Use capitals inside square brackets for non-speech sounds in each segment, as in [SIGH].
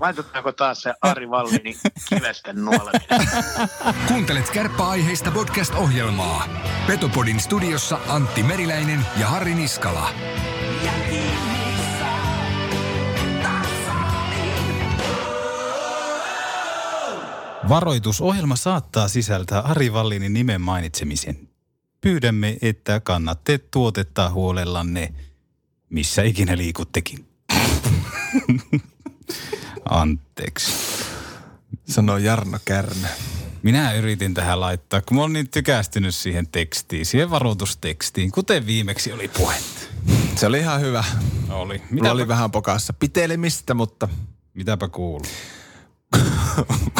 Laitetaanko taas se Ari Vallinin kivesten nuoleminen? [LAUGHS] Kuuntelet kärppäaiheista podcast-ohjelmaa. Petopodin studiossa Antti Meriläinen ja Harri Niskala. Varoitusohjelma saattaa sisältää Ari Vallinin nimen mainitsemisen. Pyydämme, että kannatte tuotetta huolellanne, missä ikinä liikuttekin. [LAUGHS] Anteeksi. Sanoo Jarno Kärnä. Minä yritin tähän laittaa, kun mä oon niin tykästynyt siihen tekstiin, siihen varoitustekstiin, kuten viimeksi oli puhetta. Se oli ihan hyvä. Oli. Mitä oli vähän pokassa pitelemistä, mutta mitäpä kuuluu?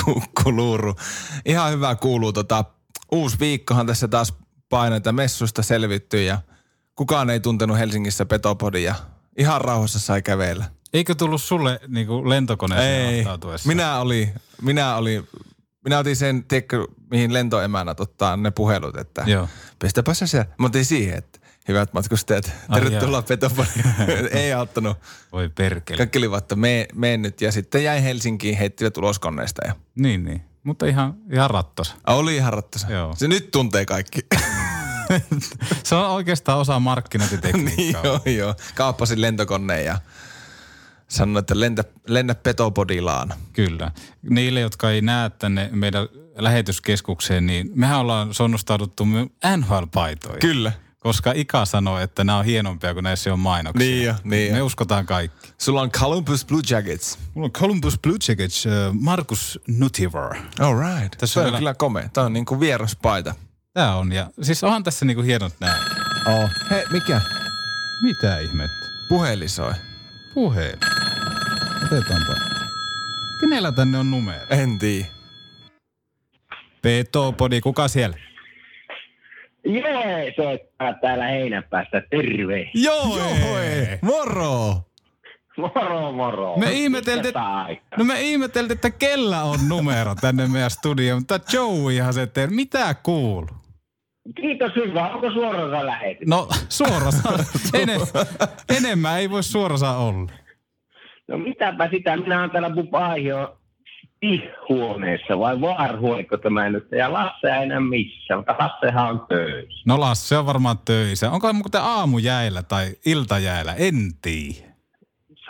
kukkuluuru. Ihan hyvä kuuluu. Tota, uusi viikkohan tässä taas painoita messuista selvitty ja kukaan ei tuntenut Helsingissä petopodia. Ihan rauhassa sai kävellä. Eikö tullut sulle niin lentokoneeseen Ei, minä oli, minä oli, minä otin sen, tiedätkö, mihin lentoemänät ottaa ne puhelut, että Joo. pistäpä se siellä. Mä otin siihen, että hyvät matkustajat, tervetuloa petopodiin. [LAUGHS] ei auttanut. Voi perkele. Kaikki oli että me, me nyt. Ja sitten jäi Helsinkiin, heittivät ulos koneesta. Ja Niin, niin. Mutta ihan, ihan rattos. Ah, oli ihan rattasa. Joo. Se nyt tuntee kaikki. [LAUGHS] Se on oikeastaan osa [LAUGHS] niin markkinointitekniikkaa. joo, joo. Kaappasin lentokoneen ja sanoin, että lentä, lennä petopodilaan. Kyllä. Niille, jotka ei näe tänne meidän lähetyskeskukseen, niin mehän ollaan sonnustauduttu NHL-paitoihin. Kyllä. Koska Ika sanoi, että nämä on hienompia kuin näissä on mainoksia. Niin jo, niin Me jo. uskotaan kaikki. Sulla on Columbus Blue Jackets. Mulla on Columbus Blue Jackets, uh, Markus Nutiver. All right. Tässä on, on kyllä komea. Tämä on niinku vieraspaita. Tää on, ja siis onhan tässä niinku hienot nää. Oh. Hei, mikä? Mitä ihmettä? Puhelin soi. Puhelin. Otetaanpa. Kenellä tänne on numero? En tiedä. Petopodi, kuka siellä? Jee, soittaa täällä heinäpäästä. Terve. Joo, ei. Moro! Moro, moro. Me ihmeteltiin, no me ihmeteltiin, että kellä on numero tänne meidän studioon, mutta Joeyhan se teet. Mitä kuuluu? Kiitos hyvä. Onko suoraan lähetys? No suorasa. [LAUGHS] Ene, enemmän ei voi suorasa olla. No mitäpä sitä. Minä olen täällä Bubaihio huoneessa vai vaarhuoneko tämä nyt. Ja Lasse ei enää missään, mutta Lassehan on töissä. No Lasse on varmaan töissä. Onko muuten aamujäillä tai iltajäillä? En tiedä.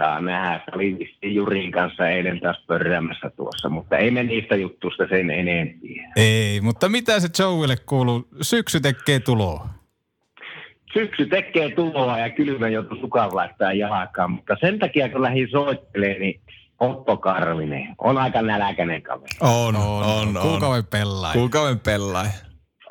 Saa nähdä. Se oli Jurin kanssa eilen taas pörräämässä tuossa, mutta ei me niistä juttusta sen enempiä. Ei, mutta mitä se Joeylle kuuluu? Syksy tekee tuloa. Syksy tekee tuloa ja kylmä joutuu sukan laittaa jalkaan, mutta sen takia kun lähdin soittelemaan, niin Otto Karvinen on aika näläkäinen kaveri. On, on, on. Kuukauden pelaaja. Kuukauden pelaaja.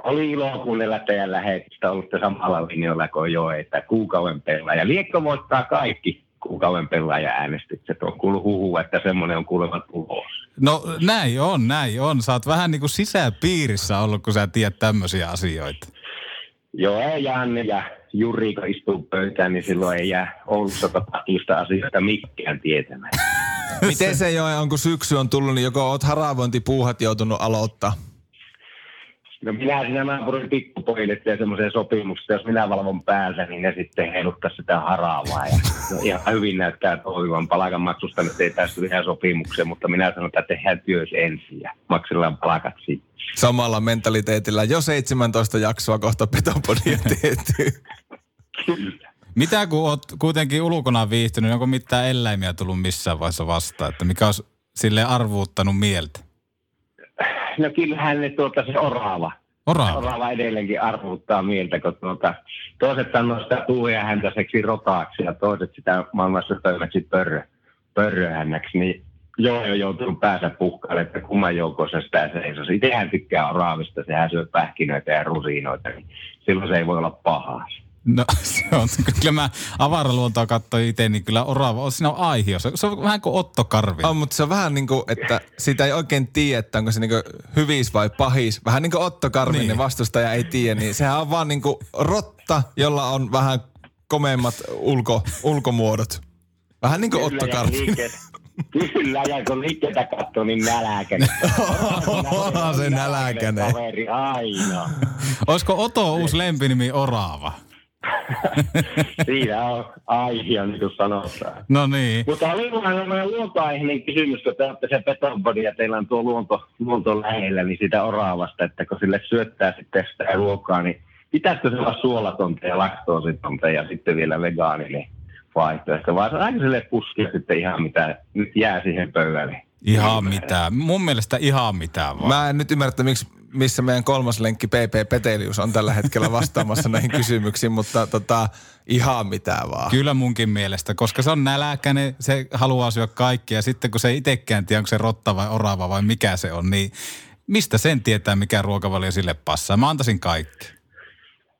Oli ilo kuunnella teidän lähetystä, olette samalla linjalla kuin jo, että kuukauden pelaaja. Liekko voittaa kaikki kuukauden pelaaja äänestykset. On kuullut huhu, että semmoinen on kuulemma tulos. No näin on, näin on. Sä oot vähän niin kuin sisäpiirissä ollut, kun sä tiedät tämmöisiä asioita. Joo, Janne ja Juri, kun istuu pöytään, niin silloin ei jää Oulussa tapahtuvista asioista mikään tietämään. [LAUGHS] Miten se jo on, kun syksy on tullut, niin joko oot haravointipuuhat joutunut aloittaa? No minä sinä naapurin pikkupojille teen semmoisen sopimuksen, että jos minä valvon päällä, niin ne sitten heiluttaa sitä haravaa. Ja no, ihan hyvin näyttää toimivan. Palkanmaksusta nyt ei päästy ihan sopimukseen, mutta minä sanon, että tehdään työs ensin ja maksellaan palkat sitten. Samalla mentaliteetillä jo 17 jaksoa kohta petopodia [LAUGHS] tehty. Kyllä. Mitä kun oot kuitenkin ulkona viihtynyt, onko mitään eläimiä tullut missään vaiheessa vastaan, että mikä olisi sille arvuuttanut mieltä? No kyllähän ne tuota se orava. Orava. Orava edelleenkin arvuuttaa mieltä, kun tuota, toiset sanoo sitä tuuja häntäiseksi rotaaksi ja toiset sitä maailmassa pöydäksi pörrö, pörröhännäksi, niin joo, jo joutunut päänsä puhkaalle, että kumman joukossa sitä seisosi. Itsehän tykkää oravista, sehän syö pähkinöitä ja rusinoita, niin silloin se ei voi olla pahaa. No [LAUGHS] se on, kyllä mä avaraluontoa katsoin itse, niin kyllä orava, on siinä on aihio. Se, se on vähän kuin Otto Karvi. On, mutta se on vähän niin kuin, että sitä ei oikein tiedä, että onko se niin kuin hyvis vai pahis. Vähän niin kuin Otto Karvinen Niin. vastustaja ei tiedä, niin sehän on vaan niin kuin rotta, jolla on vähän komeimmat ulko, ulkomuodot. Vähän niin kuin Otto Kyllä, Karvinen. liikkeet- Kyllä, ja kun liikkeitä katsoo, niin nälkäinen. Onhan [LAUGHS] se nälkäinen. Kaveri aina. Olisiko Oto uusi lempinimi Orava? [LAUGHS] Siinä on aihio, niin kuin sanotaan. No niin. Mutta oli sellainen luontoaiheinen kysymys, kun te olette se petonbody ja teillä on tuo luonto, luonto lähellä, niin sitä oravasta, että kun sille syöttää sitten sitä ruokaa, niin pitäisikö se olla suolatonta ja laktoositonta ja sitten vielä vegaaninen vaihtoehto, vai saadaanko sille puskia sitten ihan mitä nyt jää siihen pöydälle? Ihan mitään. Mun mielestä ihan mitään vaan. Mä en nyt ymmärrä, että miksi, missä meidän kolmas lenkki PP Petelius on tällä hetkellä vastaamassa [LAUGHS] näihin kysymyksiin, mutta tota, ihan mitään vaan. Kyllä munkin mielestä, koska se on näläkäinen, se haluaa syödä kaikkia. Ja sitten kun se itsekään tiedä, onko se rotta vai orava vai mikä se on, niin mistä sen tietää, mikä ruokavalio sille passaa? Mä antaisin kaikki.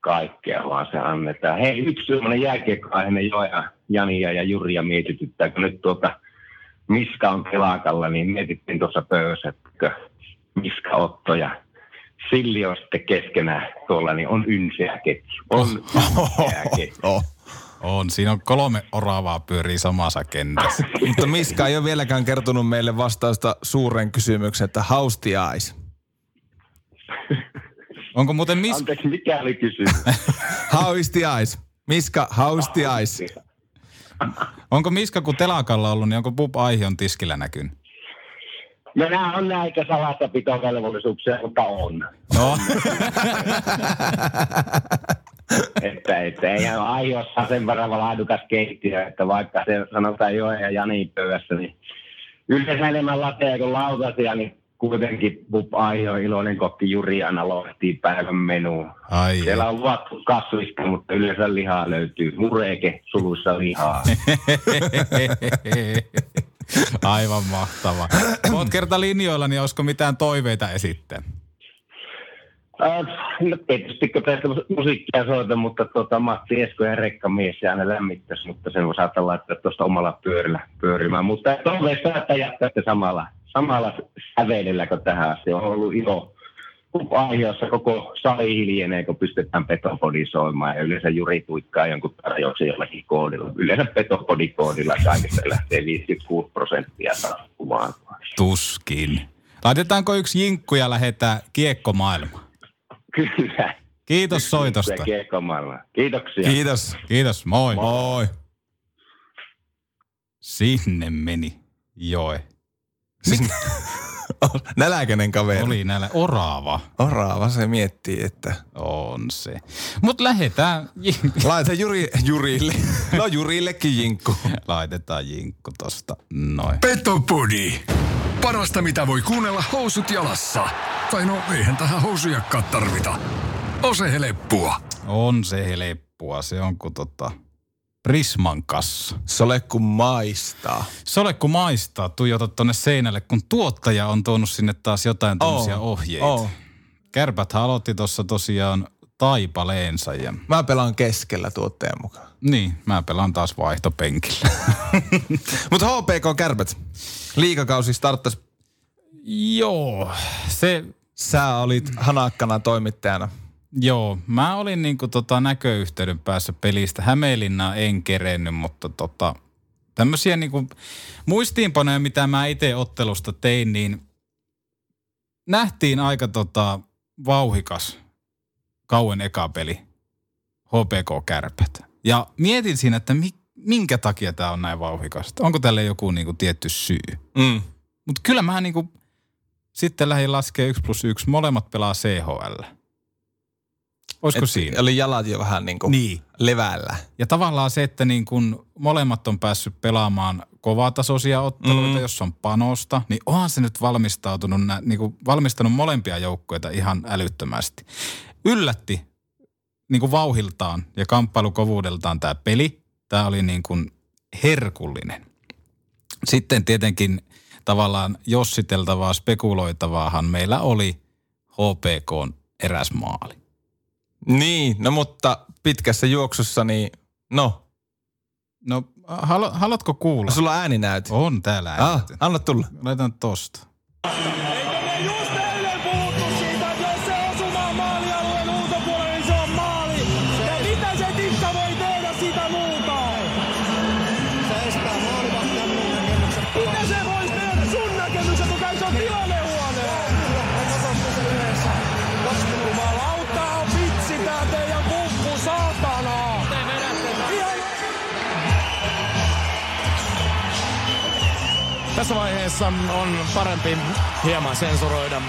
Kaikkea vaan se annetaan. Hei, yksi sellainen jääkiekkoaiheinen Joja, Jania ja Juria mietityttää, kun nyt tuota Miska on kelakalla, niin mietittiin tuossa pöydässä, että Miska Otto ja Silli on sitten keskenään tuolla, niin on ynseä ketju. On ynseä [LAUGHS] ketju. Oh. On, siinä on kolme oravaa pyörii samassa kentässä. [LAUGHS] Mutta Miska ei ole vieläkään kertonut meille vastausta suureen kysymykseen, että hausti eyes. Onko muuten mis... Anteeksi, mikä oli kysymys? How is the eyes? Miska, how is the eyes? Onko Miska kun telakalla ollut, niin onko Bub Aihion tiskillä näkynyt? No nämä on näitä salassapitovelvollisuuksia, mutta on. No, [LAUGHS] että, että ei aiossa sen verran laadukas keittiö, että vaikka se sanotaan jo ja Jani pöydässä, niin yleensä enemmän lateja kuin lautasia, niin kuitenkin Bub Aio, iloinen kokki Juri aina lohtii päivän menuun. ai. Siellä on luvattu kasvista, mutta yleensä lihaa löytyy. Mureke, suluissa lihaa. [LAUGHS] Aivan mahtava. Oot kerta linjoilla, niin olisiko mitään toiveita esittää? Äh, no tietysti kun tästä musiikkia soita, mutta tuota, Matti Esko ja rekkamies ja aina lämmittäisi, mutta sen voi saattaa laittaa tuosta omalla pyörillä pyörimään. Mutta toiveista, että jättätte samalla, samalla säveidellä kuin tähän asti. On ollut ilo aiheessa koko sali hiljenee, kun pystytään petopodi soimaan ja yleensä Juri tuikkaa jonkun tarjouksen jollakin koodilla. Yleensä petopodikoodilla kaikista lähtee 56 prosenttia kuvaan. Tuskin. Laitetaanko yksi jinkku ja lähdetään kiekkomaailmaan? Kyllä. Kiitos soitosta. Kiekkomaailma. Kiitoksia. Kiitos. Kiitos, moi. Moi. Sinne meni joe. [LAUGHS] Näläkäinen kaveri. Oli näillä orava. Oraava se miettii, että On se. Mutta lähdetään, jink- [LAUGHS] laita Juri, Jurille. No Jurillekin jinkku. laitetaan jinkku tosta. Noin. Petopodi. Parasta mitä voi kuunnella housut jalassa. Tai no eihän tähän housujakkaan tarvita. Ose heleppua. On se helppua. Se on kuin tota Prisman kassa. Sole kun maistaa. Se ole kun maistaa, tuijota tonne seinälle, kun tuottaja on tuonut sinne taas jotain tämmöisiä Oo, ohjeita. oo. Kärpät aloitti tuossa tosiaan taipaleensa ja Mä pelaan keskellä tuottajan mukaan. niin, mä pelaan taas vaihtopenkillä. [LAUGHS] Mutta HPK Kärpät. Liikakausi starttasi. Joo, se, Sä olit hanakkana toimittajana. Joo, mä olin niinku tota näköyhteyden päässä pelistä. Hämeenlinnaa en kerennyt, mutta tota, tämmöisiä niinku muistiinpanoja, mitä mä itse ottelusta tein, niin nähtiin aika tota vauhikas kauan eka peli HPK Kärpät. Ja mietin siinä, että mi, minkä takia tämä on näin vauhikasta. Onko tälle joku niinku tietty syy? Mm. Mutta kyllä mä niinku sitten lähdin laskea 1 plus 1. Molemmat pelaa CHL. Olisiko Et siinä? Oli jalat jo vähän niin kuin Niin. levällä. Ja tavallaan se, että niin kun molemmat on päässyt pelaamaan kovatasoisia otteluita, Mm. jos on panosta, niin onhan se nyt valmistautunut, niin kuin valmistanut molempia joukkoita ihan älyttömästi. Yllätti niin kuin vauhiltaan ja kamppailukovuudeltaan tämä peli. Tämä oli niin kuin herkullinen. Sitten tietenkin tavallaan jossiteltavaa, spekuloitavaahan meillä oli HPKn eräs maali. Niin, no mutta pitkässä juoksussa, niin no, No, halo, haluatko kuulla? sulla on ääninäyt. On täällä Ah, äänet. anna tulla. Laitan tosta. Just eilen puhuttu Tässä vaiheessa on parempi hieman sensuroida.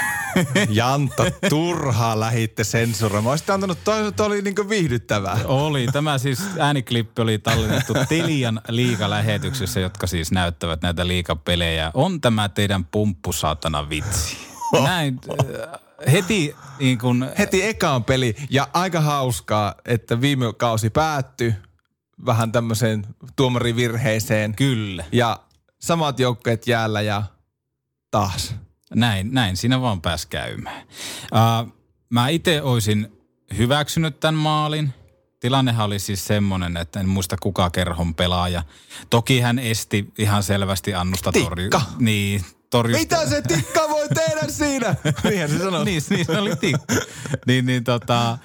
[LAUGHS] Jantta, turhaa lähitte sensuroimaan. Olisit antanut, toi, toi oli niinku viihdyttävää. Oli. Tämä siis ääniklippi oli tallennettu Telian liigalähetyksessä, jotka siis näyttävät näitä liikapelejä. On tämä teidän pumppusaatana vitsi. Näin äh, heti niin kun, Heti ekaan peli ja aika hauskaa, että viime kausi päättyi vähän tämmöiseen tuomarivirheeseen. kyllä. Ja samat joukkueet jäällä ja taas. Näin, näin siinä vaan pääsi käymään. Uh, mä itse olisin hyväksynyt tämän maalin. Tilannehan oli siis semmoinen, että en muista kuka kerhon pelaaja. Toki hän esti ihan selvästi Annusta torju. Tikka. Niin, torjusta. Mitä se tikka voi tehdä siinä? [LAUGHS] Niinhän se sanoo. niin, niin se oli tikka. [LAUGHS] niin, niin tota,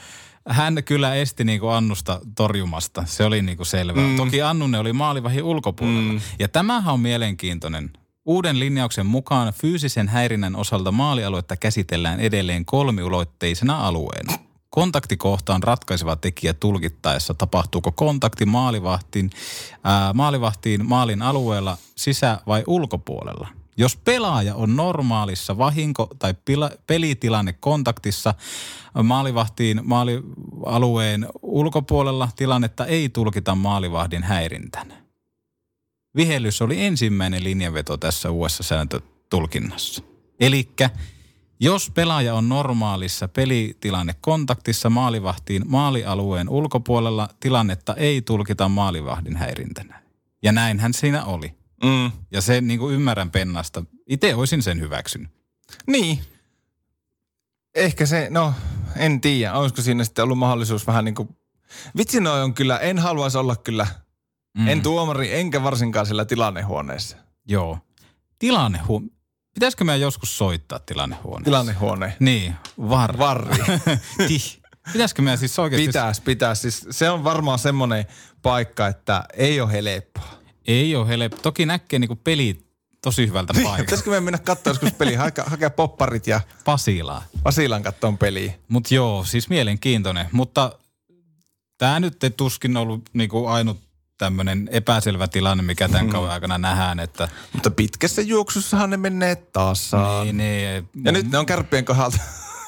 hän kyllä esti niinku Annusta torjumasta. Se oli niinku selvää. Mm. Toki Annunen oli maalivahin ulkopuolella. Mm. Ja tämähän on mielenkiintoinen. Uuden linjauksen mukaan fyysisen häirinnän osalta maalialuetta käsitellään edelleen kolmiulotteisena alueena. Kontaktikohta on ratkaiseva tekijä tulkittaessa, tapahtuuko kontakti maalivahtiin, ää, maalivahtiin maalin alueella sisä- vai ulkopuolella. Jos pelaaja on normaalissa vahinko- tai pila- pelitilanne kontaktissa maalivahtiin maalialueen ulkopuolella, tilannetta ei tulkita maalivahdin häirintänä. Vihellys oli ensimmäinen linjanveto tässä uudessa sääntötulkinnassa. Elikkä jos pelaaja on normaalissa pelitilanne kontaktissa maalivahtiin maalialueen ulkopuolella, tilannetta ei tulkita maalivahdin häirintänä. Ja näinhän siinä oli. Mm. Ja se niin kuin ymmärrän pennasta. Itse olisin sen hyväksynyt. Niin. Ehkä se, no en tiedä, olisiko siinä sitten ollut mahdollisuus vähän niin kuin... Vitsi noi on kyllä, en haluaisi olla kyllä, mm. en tuomari, enkä varsinkaan siellä tilannehuoneessa. Joo. Tilannehu... Pitäisikö meidän joskus soittaa tilannehuoneessa? Tilannehuone. Niin, var. Varri. [LAUGHS] Tih. Pitäisikö meidän siis oikeasti... Pitäis, pitäis. Siis se on varmaan semmoinen paikka, että ei ole helppoa. Ei ole helppo. Toki näkee niinku peli tosi hyvältä paikalta. Pitäisikö meidän mennä katsoa joskus peli, hakea, hakea popparit ja Pasilaa. Vasilan kattoon peliä. Mutta joo, siis mielenkiintoinen. Mutta tämä nyt ei tuskin ollut niinku ainut tämmöinen epäselvä tilanne, mikä tämän kauden aikana nähdään, että Mutta pitkässä juoksussahan ne menee taasaan. niin, niin, Ja nyt ne on kärppien kohdalta.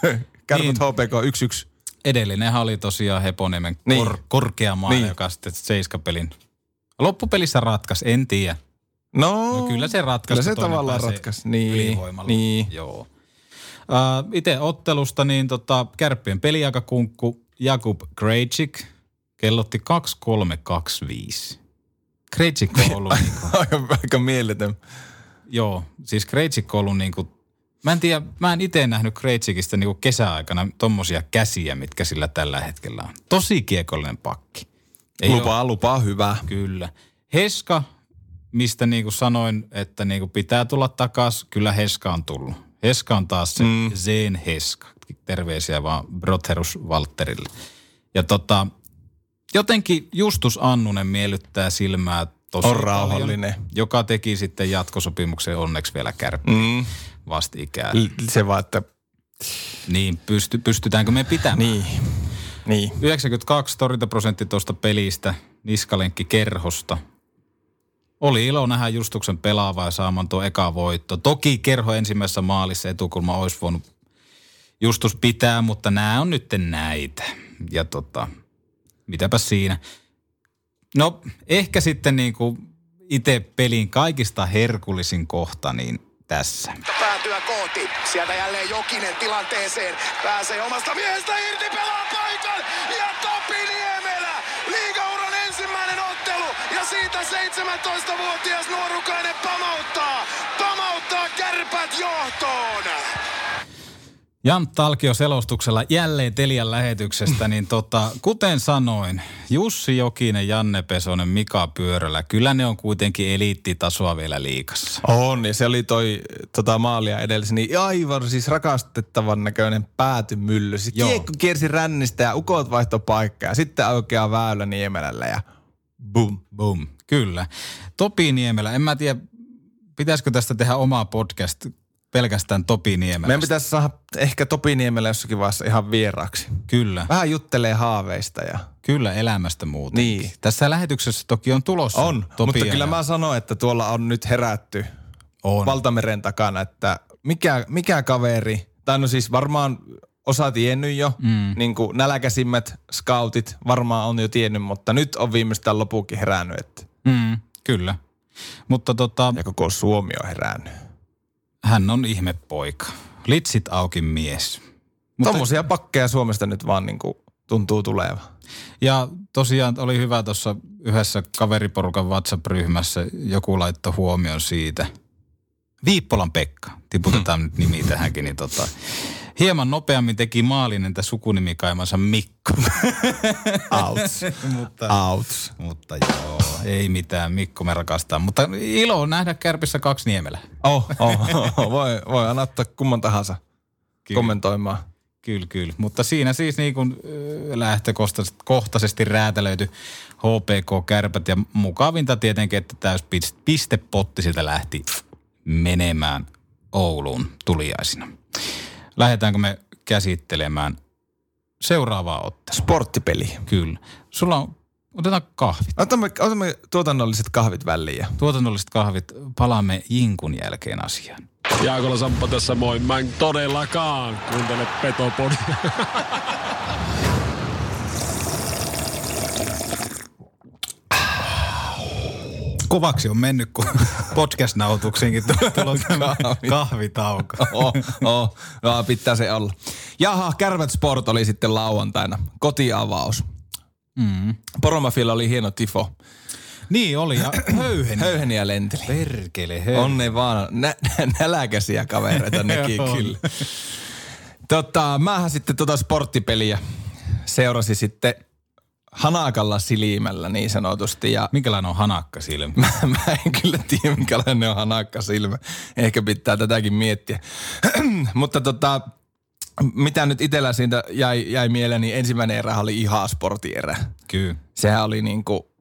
[LAUGHS] Kärpät Niin. HPK 1-1. edellinenhän oli tosiaan Heponiemen Niin. kor, korkea maa, Niin. joka sitten seiskapelin loppupelissä ratkaisi, en tiedä. No, No kyllä se ratkaisi. Kyllä se tavallaan ratkaisi. Niin, niin. Joo. Uh, Itse ottelusta, niin tota, kärppien peliaikakunkku Jakub Krejcik kellotti 2-3-2-5. Krejcik on ollut niinku, Aika, aika mieletön. joo, siis Krejcik on ollut niinku, mä en tiedä, mä en itse nähnyt Krejcikistä niinku kesäaikana tommosia käsiä, mitkä sillä tällä hetkellä on. Tosi kiekollinen pakki. Ei lupaa, lupaa hyvää. Kyllä. Heska, mistä niinku sanoin, että niinku pitää tulla takas, kyllä Heska on tullut. Heska on taas se mm. Zen Heska. Terveisiä vaan Brotherus Walterille. Ja tota, jotenkin Justus Annunen miellyttää silmää tosi On paljon, rauhallinen. joka teki sitten jatkosopimuksen onneksi vielä kärppiin mm. vastikään. Se vaan, että Niin, pysty, pystytäänkö me pitämään? niin, niin. 92 torjuntaprosentti tuosta pelistä, niskalenkki kerhosta. Oli ilo nähdä Justuksen pelaava ja saamaan tuo eka voitto. Toki kerho ensimmäisessä maalissa etukulma olisi voinut Justus pitää, mutta nämä on nyt näitä. Ja tota, mitäpä siinä. No ehkä sitten niin kuin itse pelin kaikista herkullisin kohta, niin tässä. päätyä kohti. Sieltä jälleen Jokinen tilanteeseen. Pääsee omasta miehestä irti, pelaa paikan. Ja Topi Niemelä. Liigauran ensimmäinen ottelu. Ja siitä 17-vuotias nuorukainen pamauttaa. Pamauttaa kärpät johtoon. Jan Talkio selostuksella jälleen Telian lähetyksestä, niin tota, kuten sanoin, Jussi Jokinen, Janne Pesonen, Mika Pyörälä, kyllä ne on kuitenkin eliittitasoa vielä liikassa. On, ja se oli toi tota, maalia edellisen, niin aivan siis rakastettavan näköinen päätymylly. Siis kiekko kiersi rännistä ja ukot vaihto paikkaa. Ja sitten oikea väylä Niemelällä ja boom. Boom, kyllä. Topi Niemelä, en mä tiedä, pitäisikö tästä tehdä oma podcast pelkästään Topi Niemelä. Meidän pitäisi saada ehkä Topi Niemelä jossakin vaiheessa ihan vieraaksi. Kyllä, Vähän juttelee haaveista ja... kyllä elämästä muuten. Niin. Tässä lähetyksessä toki on tulossa On, Topi mutta ja- kyllä mä sanoin, että tuolla on nyt herätty on. valtameren takana, että mikä, mikä kaveri, tai no siis varmaan osa tiennyt jo, mm. niin kuin nälkäisimmät scoutit varmaan on jo tiennyt, mutta nyt on viimeistään lopukin herännyt, että, mm, kyllä. Mutta tota, ja koko Suomi on herännyt. Hän on ihmepoika. Litsit auki mies. Mutta, Tuommoisia pakkeja Suomesta nyt vaan niin kuin tuntuu tuleva. ja tosiaan oli hyvä tuossa yhdessä kaveriporukan WhatsApp-ryhmässä joku laittoi huomion siitä. Viippolan Pekka, tiputetaan nyt nimi tähänkin, niin tota, hieman nopeammin teki maalin entä sukunimikaimansa Mikko. [LAUGHS] Outs. [LAUGHS] mutta, Outs. mutta joo, ei mitään, Mikko me rakastaa. Mutta ilo on nähdä kärpissä kaksi niemelä. Oh, oh, oh, voi, voi aina ottaa kumman tahansa Kyllä. kommentoimaan. Kyllä, kyllä. Mutta siinä siis niin kuin lähtökohtaisesti räätälöity HPK-kärpät ja mukavinta tietenkin, että täys pist- pistepotti sitä lähti menemään Ouluun tuliaisina. Lähdetäänkö me käsittelemään seuraavaa ottelua? Sporttipeli. Kyllä. Sulla on, otetaan kahvit. Otamme, otamme tuotannolliset kahvit väliin. ja- Tuotannolliset kahvit, palaamme Jinkun jälkeen asiaan. Jaakola Samppa tässä moi. Mä en todellakaan kuuntele Petopodia. [LAUGHS] Kovaksi on mennyt, kun [LAUGHS] podcast-nautuksiinkin tullut [LAUGHS] [LAUGHS] kahvitauko. oh, oh, no, pitää se olla. Jaha, Kärvät Sport oli sitten lauantaina. Kotiavaus. Mm. Poromafilla oli hieno tifo. Niin oli, ja [CLEARS THROAT] höyheni. Höyheniä lenteli. Perkele, höyheni. On ne vaan nä- nä- näläkäisiä kavereita nekin kyllä. Tota, mähän sitten tota sporttipeliä seurasi sitten hanakalla silmällä niin sanotusti. Ja Minkälainen on hanakka silmä? [LAUGHS] mä, mä en kyllä tiedä, minkälainen on hanakka silmä. Ehkä pitää tätäkin miettiä. [CLEARS THROAT] Mutta tota, mitä nyt itsellä siitä jäi, jäi mieleen, niin ensimmäinen erä oli ihan sportierä. Kyllä. Sehän oli niinku,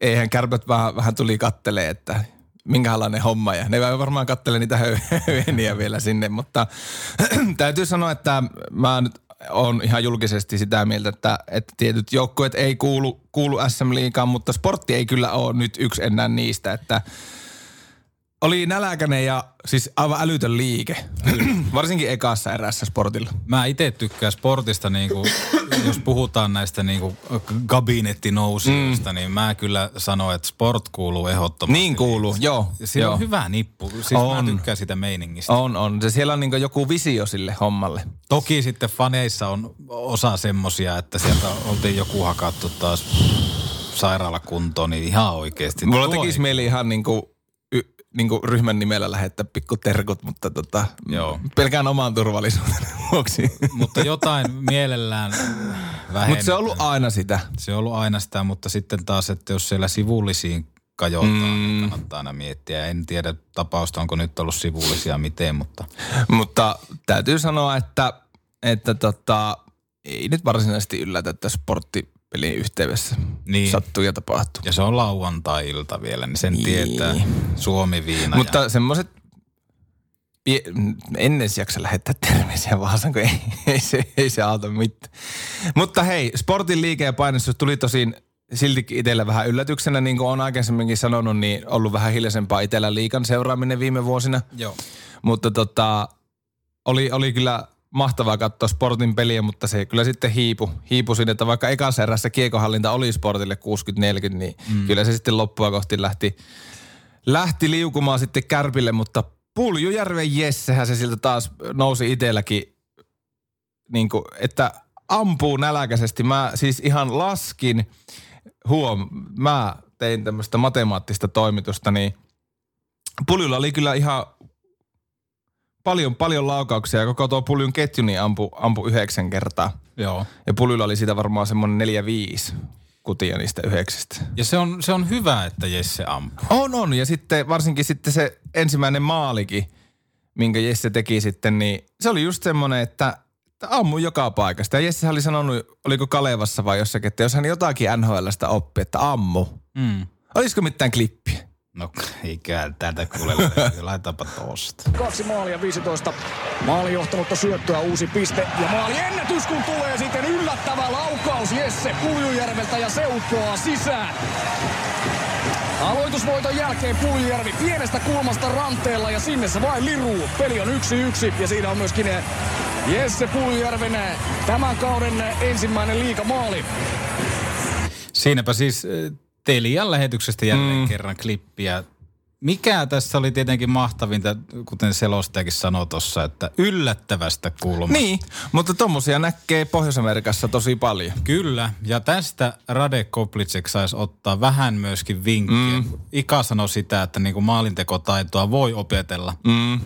eihän kärpät vähän, vähän tuli kattelee, että minkälainen homma. Ja ne varmaan kattelee niitä höy- [LAUGHS] höyheniä vielä sinne, mutta [CLEARS THROAT] täytyy sanoa, että mä nyt on ihan julkisesti sitä mieltä, että, että tietyt joukkueet ei kuulu, kuulu SM Liigaan, mutta sportti ei kyllä ole nyt yksi enää niistä, että oli näläkäinen ja siis aivan älytön liike. [CLEARS THROAT] Varsinkin ekassa erässä sportilla. Mä itse tykkään sportista, niin kuin, jos puhutaan näistä niin kuin kabinettinousijoista, mm. niin mä kyllä sanon, että sport kuuluu ehdottomasti. Niin kuuluu, joo. Siinä joo. on hyvä nippu. Siis On. mä tykkään sitä meiningistä. On, on. Se siellä on niin joku visio sille hommalle. Toki sitten faneissa on osa semmosia, että sieltä oltiin joku hakattu taas sairaalakuntoon, niin ihan oikeasti. Mulla tekisi mieli ihan niinku, y, niinku ryhmän nimellä lähettää pikku terkut, mutta tota, Joo. pelkään oman turvallisuuden vuoksi. Mutta jotain mielellään vähemmän. Mutta se on ollut aina sitä. Se on ollut aina sitä, mutta sitten taas, että jos siellä sivullisiin kajotaan, mm. niin kannattaa aina miettiä. En tiedä tapausta, onko nyt ollut sivullisia miten, mutta Mutta täytyy sanoa, että, että tota, ei nyt varsinaisesti yllätä, että sporttipelin yhteydessä Niin. sattuu ja tapahtuu. ja se on lauantai-ilta vielä, niin sen Niin. tietää Suomi-viina. Mutta ja, semmoiset, en edes jaksa lähettää terveisiä Vaasan, kun ei, ei, se, ei se auta mitään. Mutta hei, sportin liike ja painostus tuli tosin siltikin itsellä vähän yllätyksenä, niin kuin on aikaisemminkin sanonut, niin ollut vähän hiljaisempaa itsellä liikan seuraaminen viime vuosina. Joo. Mutta tota, oli, oli kyllä mahtavaa katsoa sportin peliä, mutta se kyllä sitten hiipu, hiipu sinne, että vaikka ekassa erässä kiekohallinta oli sportille 60-40, niin mm. kyllä se sitten loppua kohti lähti, lähti liukumaan sitten kärpille, mutta Puljujärven Jessehän se siltä taas nousi itselläkin, niin kuin, että ampuu näläkäisesti. Mä siis ihan laskin, huom, mä tein tämmöistä matemaattista toimitusta, niin Puljulla oli kyllä ihan paljon, paljon laukauksia ja koko tuo puljun ketju niin ampui ampu yhdeksän kertaa. Joo. Ja puljulla oli siitä varmaan semmoinen neljä viisi kutia niistä yhdeksästä. Ja se on, se on hyvä, että Jesse ampuu. On, on. Ja sitten varsinkin sitten se ensimmäinen maalikin, minkä Jesse teki sitten, niin se oli just semmoinen, että, että ammu joka paikasta. Ja Jesse oli sanonut, oliko Kalevassa vai jossakin, että jos hän jotakin NHLstä oppi, että ammu. Mm. Olisiko mitään klippiä? No [LAUGHS] eiköhän täältä kuule, laitapa tosta. Kaksi maalia 15 maali johtanutta syöttöä uusi piste ja maali ennätys kun tulee sitten yllättävä laukaus Jesse Puljujärveltä ja se uppoaa sisään. Aloitusvoiton jälkeen Puljujärvi pienestä kulmasta ranteella ja sinne se vain liruu. Peli on yksi yksi ja siinä on myöskin eh, Jesse Puljujärven eh, tämän kauden eh, ensimmäinen liigamaali. Siinäpä siis Telian lähetyksestä jälleen mm. kerran klippiä. Mikä tässä oli tietenkin mahtavinta, kuten selostajakin sanoi tuossa, että yllättävästä kulmasta. Niin, mutta tommosia näkee Pohjois-Amerikassa tosi paljon. Kyllä, ja tästä Rade Koplicek saisi ottaa vähän myöskin vinkkiä. Mm. Ika sanoi sitä, että niin kuin maalintekotaitoa voi opetella. Mm.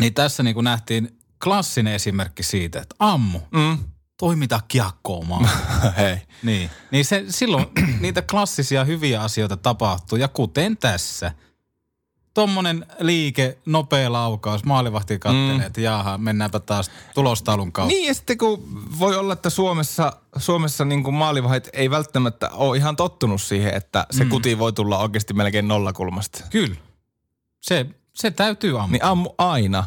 Niin tässä niin kuin nähtiin klassinen esimerkki siitä, että ammu, Mm. Toimita kiekkoa maan. [LAUGHS] Hei. niin, niin se, silloin [CLEARS THROAT] niitä klassisia hyviä asioita tapahtuu, ja kuten tässä. Tommonen liike, nopea laukaus, maalivahti kattelee, mm. että jaha, mennäänpä taas tulostaulun kautta. Niin ja sitten kun voi olla, että Suomessa, Suomessa niin kuin maalivahit ei välttämättä ole ihan tottunut siihen, että se mm. kuti voi tulla oikeasti melkein nollakulmasta. Kyllä. Se, se täytyy ampua. Niin ammu aina.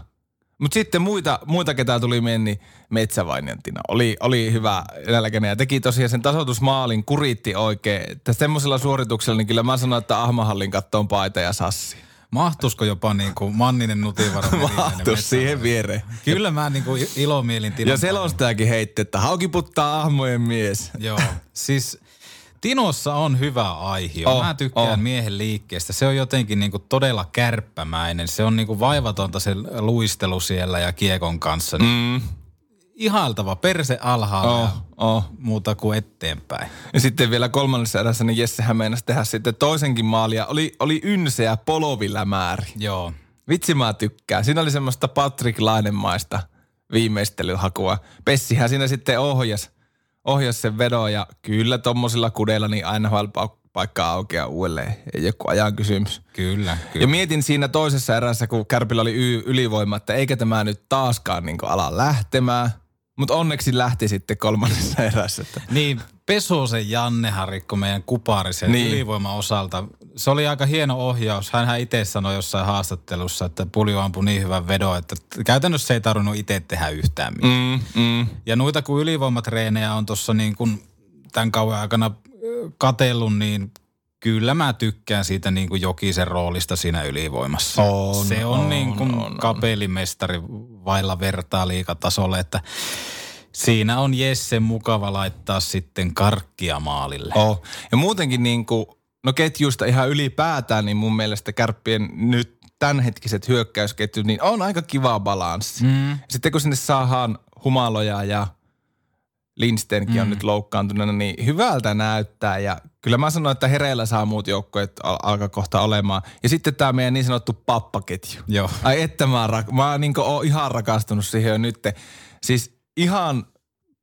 Mutta sitten muita, muita, ketä tuli meni, niin Metsävainentina. Oli, oli hyvä nälkäinen ja teki tosiaan sen tasoitusmaalin, kuritti oikein. Että semmoisella suorituksella, niin kyllä mä sanoin, että Ahmahallin kattoon paita ja sassi. Mahtusko jopa niin kuin Manninen nutivara? Mahtus siihen viereen. Kyllä mä niin kuin ilomielin tilan. Ja selostajakin heitti, että hauki puttaa ahmojen mies. Joo, siis Tinossa on hyvä aihio. Oh, Mä tykkään oh. miehen liikkeestä. Se on jotenkin niinku todella kärppämäinen. Se on niinku vaivatonta se luistelu siellä ja kiekon kanssa. Mm. Ihailtava perse alhaalla Oh, ja oh. muuta kuin eteenpäin. Ja sitten vielä kolmannessa erässä niin Jessehän meinasi tehdä sitten toisenkin maalia. Oli, oli ynseä polovilämääri. Joo. Vitsi mä tykkään. Siinä oli semmoista Patrick Lainemaista viimeistelyhakua. Pessihän siinä sitten ohjas, ohjas sen vedon ja kyllä tommosilla kudeilla niin aina paikka aukeaa uudelleen. Ei joku ajan kysymys. Kyllä, kyllä. Ja mietin siinä toisessa erässä, kun Kärpillä oli y- ylivoima, että eikä tämä nyt taaskaan niin ala lähtemään. Mutta onneksi lähti sitten kolmannessa [LAUGHS] erässä. Että Niin, Pesosen Jannehan rikko meidän kuparisen Niin. niin. ylivoiman osalta. Se oli aika hieno ohjaus. Hänhän itse sanoi jossain haastattelussa, että Puljo ampui niin hyvän vedon, että käytännössä ei tarvinnut itse tehdä yhtään mitään. mm, mm. Ja noita kun ylivoimatreenejä on tuossa niin kuin tämän kauan aikana katellut, niin kyllä mä tykkään siitä niin kuin Jokisen roolista siinä ylivoimassa. On, Se on, on, niin kuin on, on. kapelimestari vailla vertaa liikatasolle, että siinä on Jesse mukava laittaa sitten karkkia maalille. Oh. Ja muutenkin niin kuin, no ketjusta ihan ylipäätään, niin mun mielestä kärppien nyt tämänhetkiset hyökkäysketjut, niin on aika kiva balanssi. Mm. Sitten kun sinne saadaan humaloja ja Lindstenkin mm. on nyt loukkaantuneena, niin hyvältä näyttää. Ja kyllä mä sanoin, että hereillä saa muut joukkueet al- alkaa kohta olemaan. Ja sitten tämä meidän niin sanottu pappaketju. Joo. Ai että mä, oon rak- mä niin oon ihan rakastunut siihen jo nyt. Siis ihan,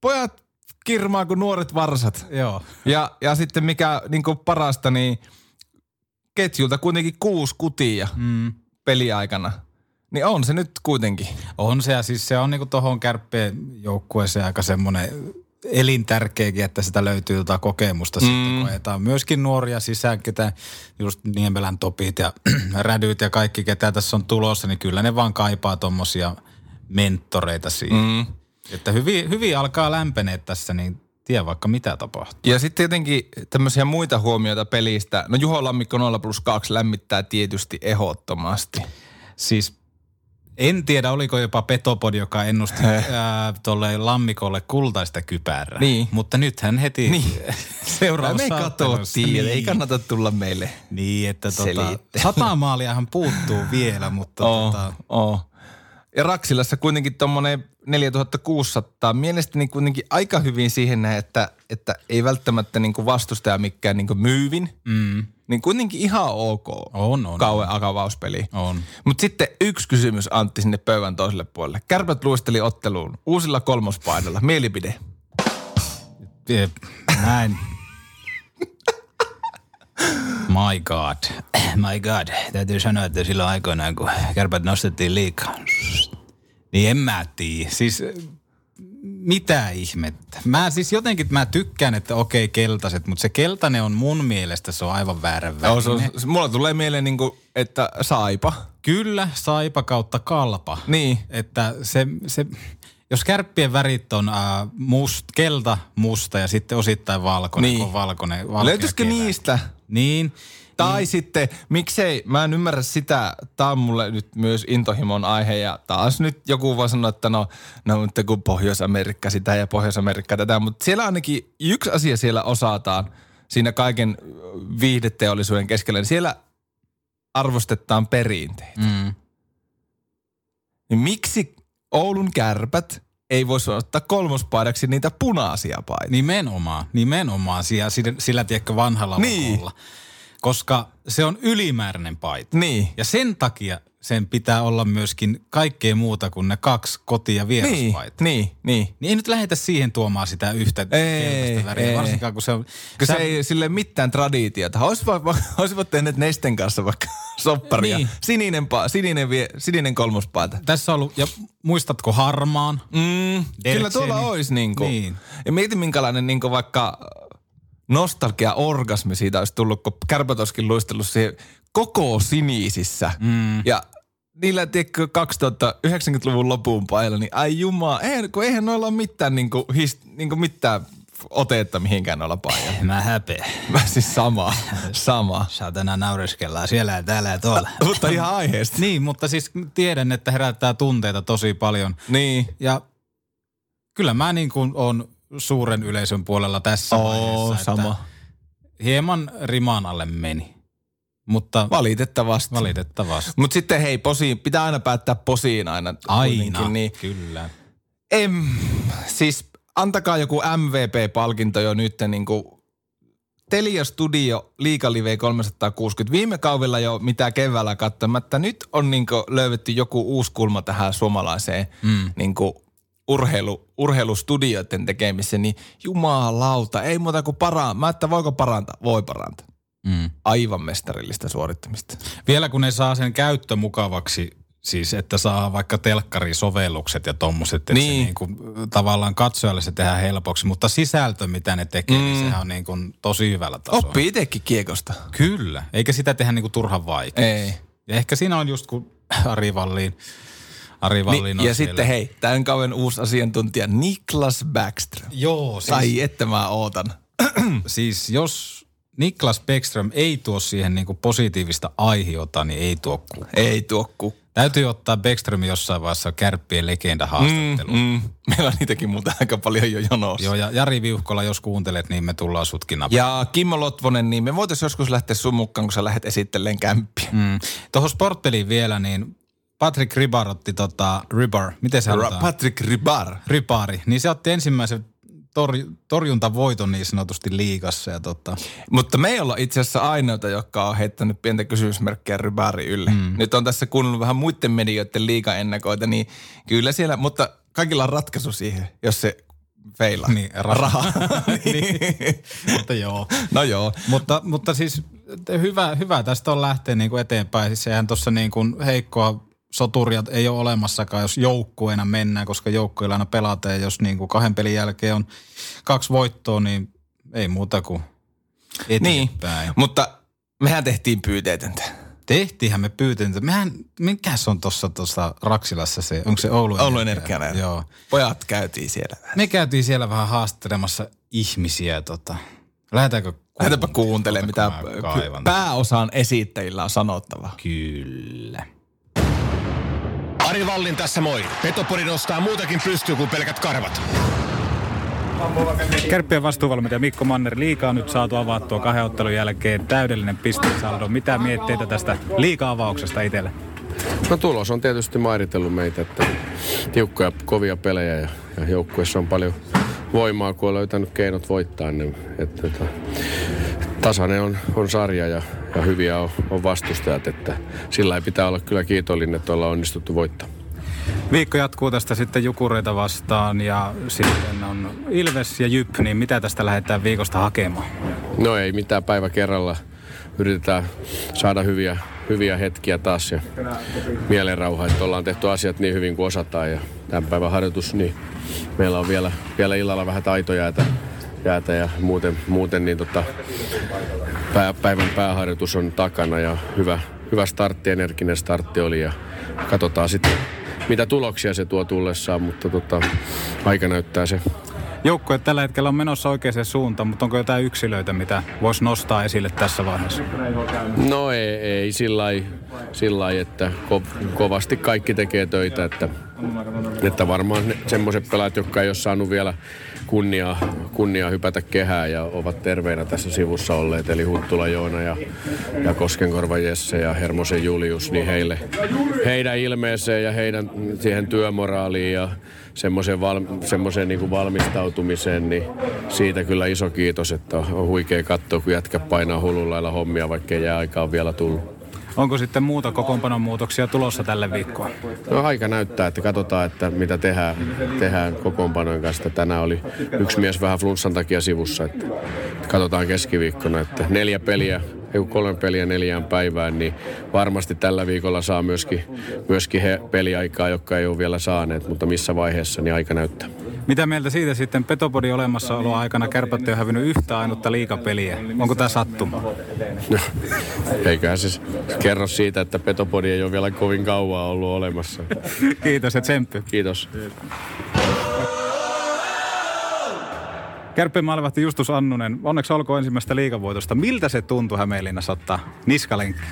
pojat kirmaa kuin nuoret varsat. Joo. Ja, ja sitten mikä niin parasta, niin ketjulta kuitenkin kuusi kutia Mm. peliaikana. Niin on se nyt kuitenkin. On se ja siis se on niinku tuohon kärppien joukkueeseen aika semmoinen elintärkeäkin, että sitä löytyy jotain kokemusta mm. sitten, kun ajetaan myöskin nuoria sisään, ketä just Niemelän topit ja [CLEARS THROAT] rädyt ja kaikki, ketä tässä on tulossa, niin kyllä ne vaan kaipaa tommosia mentoreita siihen. Mm. Että hyvin, hyvin alkaa lämpenee tässä, niin tiedä vaikka mitä tapahtuu. Ja sitten tietenkin tämmöisiä muita huomioita pelistä. No Juho Lammikko 0 plus 2 lämmittää tietysti ehdottomasti. Siis en tiedä, oliko jopa Petopod, joka ennusti tuolle lammikolle kultaista kypärää. Niin. Mutta nyt hän heti Niin. seuraavassa Me katsottiin, ei kannata tulla meille. Niin, että tota, sata maaliahan puuttuu vielä, mutta [LAUGHS] Oo, tota, oo. Ja Raksilassa kuitenkin tuommoinen 4600, mielestäni kuitenkin aika hyvin siihen näin, että, että ei välttämättä niin kuin vastustaja mikään niin kuin myyvin. mm, niin kuitenkin ihan ok. On, on. Kauan akavauspeli. On. Mutta sitten yksi kysymys Antti sinne pöydän toiselle puolelle. Kärpät luisteli otteluun uusilla kolmospaidalla. Mielipide. Jep, Näin. My God. My God. Täytyy sanoa, että silloin aikoinaan, kun kärpät nostettiin liikaa, niin en mä tiedä. Siis mitä ihmettä. Mä siis jotenkin mä tykkään, että okei keltaiset, mutta se keltainen on mun mielestä se on aivan väärän Joo, se on, se- mulla tulee mieleen niinku, että saipa. Kyllä, saipa kautta kalpa. Niin. Että se, se jos kärppien värit on äh, must, kelta, musta ja sitten osittain valkoinen, Niin. kun on valkoinen. valkea Löytyisikö niistä? Niin. Tai niin. sitten, miksei, mä en ymmärrä sitä, tää on mulle nyt myös intohimon aihe ja taas nyt joku voi sanoa, että no, no mutta kun Pohjois-Amerikka sitä ja Pohjois-Amerikka tätä, mutta siellä ainakin yksi asia siellä osataan siinä kaiken viihdeteollisuuden keskellä, niin siellä arvostetaan perinteitä. Mm. Niin miksi Oulun kärpät ei voisi ottaa kolmospaidaksi niitä punaisia paitoja? Nimenomaan, nimenomaan sillä, sillä, sillä tiedätkö, vanhalla Niin. logolla. Koska se on ylimääräinen paita. Niin. Ja sen takia sen pitää olla myöskin kaikkea muuta kuin ne kaksi koti- ja Niin, vieraspaita. niin, niin. Niin ei nyt lähetä siihen tuomaan sitä yhtä keltaista väriä, ei. varsinkaan kun se on... Kun sä- se ei sille mitään traditiota. Olisivat, olisivat [LAUGHS] tehneet Nesten kanssa vaikka [LAUGHS] sopparia. Niin. Niin. Sininen, pa, sininen, vie, sininen kolmospaita. Tässä on ollut, ja muistatko harmaan? Mm, kyllä tuolla olisi niinku. Niin. Ja mieti minkälainen niinku vaikka nostalgia-orgasmi siitä olisi tullut, kun kärpät olisikin luistellut siihen koko sinisissä. Mm. Ja niillä, tiedätkö, 2090-luvun lopun pailla, niin ai jumaa, eihän, kun eihän noilla ole mitään, niinku, his, niinku mitään otetta mihinkään noilla paijalla. Mä häpeä. Mä siis sama, sama. Saatana naureskellaan siellä ja täällä ja tuolla. [LAUGHS] Mutta ihan aiheesta. niin, mutta siis tiedän, että herättää tunteita tosi paljon. Niin. Ja kyllä mä niin kuin on suuren yleisön puolella tässä Oo, vaiheessa. sama. Että hieman riman alle meni. Mutta Valitettavasti. valitettavasti. Mutta sitten hei, posiin, pitää aina päättää posiin aina. Aina, Niin, kyllä. em, siis antakaa joku MVP-palkinto jo nyt niin kuin Telia Studio Liiga Live 360. Viime kaudella jo mitä keväällä katsomatta. Nyt on niin löydetty joku uusi kulma tähän suomalaiseen mm. niin urheilu, urheilustudioiden tekemiseen. Niin jumalauta, ei muuta kuin paraa. Mä että voiko parantaa? Voi parantaa. Mm. Aivan mestarillista suorittamista. Vielä kun ne saa sen käyttömukavaksi, siis että saa vaikka telkkarisovellukset ja tommoset, että niin. se Niin. niin kuin, tavallaan katsojalle se tehdään helpoksi, mutta sisältö, mitä ne tekee, mm. niin sehän on niin kuin tosi hyvällä tasolla. Oppii itsekin kiekosta. Kyllä, eikä sitä tehdä niin kuin turhan vaikea. Ei. Ja ehkä siinä on just kun Ari Valliin, Ari Niin, on ja siellä. sitten hei, tämän kauden uusi asiantuntija Niklas Backström. Joo, siis, Sai että mä ootan. [CLEARS THROAT] siis jos Niklas Bäckström ei tuo siihen niin kuin positiivista aihiota, niin ei tuo kukaan. Ei tuo kukka. Täytyy ottaa Bäckström jossain vaiheessa kärppien legenda haastattelu. Mm, Mm, [LAUGHS] meillä on niitäkin muuten aika paljon jo jonossa. Joo, ja Jari Viuhkola, jos kuuntelet, niin me tullaan sutkin napaan. Ja Kimmo Lotvonen, niin me voitaisiin joskus lähteä sun mukaan, kun sä lähdet esittelemään kämppiä. Mm. Tuohon sportteliin vielä, niin Patrick Ribar otti tota, Ribar, miten se halutaan? Patrick Ribar. Ripari, niin se otti ensimmäisen tor- torjuntavoiton niin sanotusti liigassa. Ja tota, Mutta me ei olla itse asiassa ainoita, jotka on heittänyt pientä kysymysmerkkiä Rybari ylle. Mm. Nyt on tässä kuunnellut vähän muiden medioiden liigaennakoita, niin kyllä siellä, mutta kaikilla on ratkaisu siihen, jos se feilaa. Niin, raha. [LAUGHS] niin. mutta joo. No joo. Mutta, mutta siis hyvä, hyvä tästä on lähteä niin kuin eteenpäin. Siis eihän tuossa niin kuin heikkoa soturia ei ole olemassakaan, jos joukkueena mennään, koska joukkueilla aina pelataan. Ja jos niin kuin kahden pelin jälkeen on kaksi voittoa, niin ei muuta kuin Niin, eteenpäin. mutta mehän tehtiin pyyteetöntä. Tehtiinhän me pyytäntä. Mehän, mikä se on tuossa tuossa Raksilassa se, onko se Oulu Oulu Energia. Joo. Pojat käytiin siellä. Me käytiin siellä vähän haastelemassa ihmisiä. Tota. Lähdetäänkö Lähdetäpä kuuntelemaan, mitä pääosan esittäjillä on sanottavaa. Kyllä. Ari Vallin tässä moi. Petopori nostaa muutakin pystyy kuin pelkät karvat. Kärppien vastuuvalmentaja Mikko Manner, liikaa nyt saatu avattua kahden ottelun jälkeen. Täydellinen pistesaldo. Mitä mietteitä tästä liika-avauksesta itselle? No tulos on tietysti mairitellut meitä, että tiukkoja, kovia pelejä ja, ja joukkueessa on paljon voimaa, kun on löytänyt keinot voittaa. Niin, että, että, tasainen on, on sarja ja, ja hyviä on, on vastustajat, että sillä ei pitää olla kyllä kiitollinen, että ollaan onnistuttu voittaa. Viikko jatkuu tästä sitten Jukureita vastaan ja sitten on Ilves ja Jyp, niin mitä tästä lähdetään viikosta hakemaan? No ei mitään päivä kerralla. Yritetään saada hyviä, hyviä hetkiä taas ja mielenrauha, että ollaan tehty asiat niin hyvin kuin osataan. Ja tämän päivän harjoitus, niin meillä on vielä, vielä illalla vähän taitojäätä jäätä ja muuten, muuten niin tota, pää, päivän pääharjoitus on takana ja hyvä, hyvä startti, energinen startti oli ja katsotaan sitten mitä tuloksia se tuo tullessaan, mutta tota, aika näyttää se. Joukkue tällä hetkellä on menossa oikeaan suuntaan, mutta onko jotain yksilöitä, mitä voisi nostaa esille tässä vaiheessa? No ei, ei sillä lailla, että ko- kovasti kaikki tekee töitä, että, että varmaan semmoiset pelaat, jotka ei ole saanut vielä kunnia, kunnia hypätä kehää ja ovat terveinä tässä sivussa olleet, eli Huttula Joona ja, ja Koskenkorva Jesse ja Hermosen Julius, niin heille, heidän ilmeeseen ja heidän siihen työmoraaliin ja semmoiseen, val, semmoiseen niin valmistautumiseen, niin siitä kyllä iso kiitos, että on huikea katsoa, kun jätkä painaa hullulla hommia, vaikka ei jää aikaa vielä tullut. Onko sitten muuta kokoonpanon muutoksia tulossa tälle viikkoon? No aika näyttää, että katsotaan, että mitä tehdään, tehdään kokoonpanojen kanssa. Tänään oli yksi mies vähän flunssan takia sivussa, että katsotaan keskiviikkona, että neljä peliä kolme peliä neljään päivään, niin varmasti tällä viikolla saa myöskin, myöskin he peliaikaa, jotka ei ole vielä saaneet, mutta missä vaiheessa, niin aika näyttää. Mitä mieltä siitä sitten Petopodin olemassaolo aikana kärpät ei ole hävinnyt yhtä ainutta liikapeliä? Onko tämä sattuma? No, eiköhän se kerro siitä, että Petopodi ei ole vielä kovin kauan ollut olemassa. Kiitos ja tsemppi. Kiitos. Kärppien maalivahti Justus Annunen, onneksi olkoon ensimmäistä liikavoitosta. Miltä se tuntui Hämeenlinnassa ottaa niskalenkki?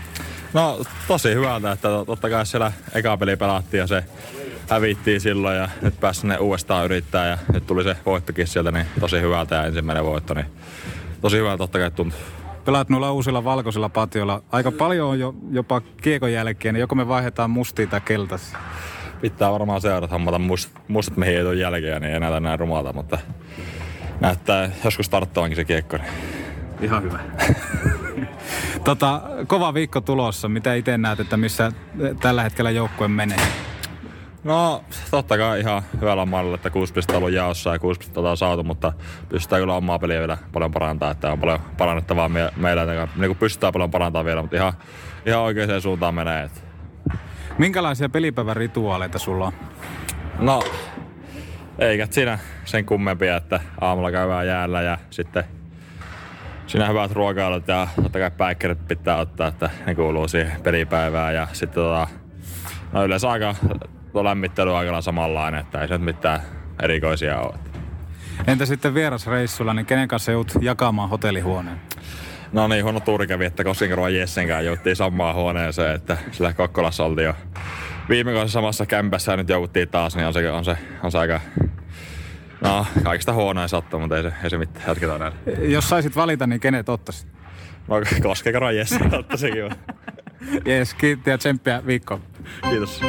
No tosi hyvältä, että totta kai siellä eka peli pelattiin ja se hävittiin silloin ja nyt pääsi ne uudestaan yrittää ja nyt tuli se voittokin sieltä, niin tosi hyvältä ja ensimmäinen voitto, niin tosi hyvältä totta kai tuntuu. Pelaat noilla uusilla valkoisilla patioilla. Aika paljon on jo, jopa kiekon jälkeen, niin joko me vaihdetaan mustiin tai keltaisiin? Pitää varmaan seurata hommata must, mustat ei jälkeen, niin ei näytä näin rumalta, mutta näyttää joskus tarttavankin se kiekko. Niin. Ihan hyvä. [LAUGHS] tota, kova viikko tulossa. Mitä itse näet, että missä tällä hetkellä joukkue menee? No, totta kai ihan hyvällä mallilla, että 6 pistettä on ollut jaossa ja 6 pistettä on saatu, mutta pystytään kyllä omaa peliä vielä paljon parantaa, että on paljon parannettavaa me, meillä, niin kuin pystytään paljon parantamaan vielä, mutta ihan, ihan oikeaan suuntaan menee. Että. Minkälaisia pelipäivän rituaaleita sulla on? No, eikä siinä sen kummempia, että aamulla käydään jäällä ja sitten siinä hyvät ruokailut ja totta kai päikkerit pitää ottaa, että ne kuuluu siihen pelipäivään ja sitten tota, no yleensä aika lämmittely aikana samanlainen, että ei se nyt mitään erikoisia ole. Entä sitten vierasreissulla, niin kenen kanssa joudut jakamaan hotellihuoneen? No niin, huono tuuri kävi, että Koskenkorvan Jessen kanssa jouttiin samaan huoneeseen, että sillä Kokkolassa oltiin jo viime vuonna samassa kämpässä ja nyt jouduttiin taas, niin on se, on se, on se aika No, kaikista huonoin sattuu, mutta ei se, ei se mitään. Jatketaan näin. Jos saisit valita, niin kenet ottaisit? No, Koskekoron Jesse ottaisin kyllä. [LAUGHS] Jees, kiitti ja tsemppiä viikkoon. Kiitos.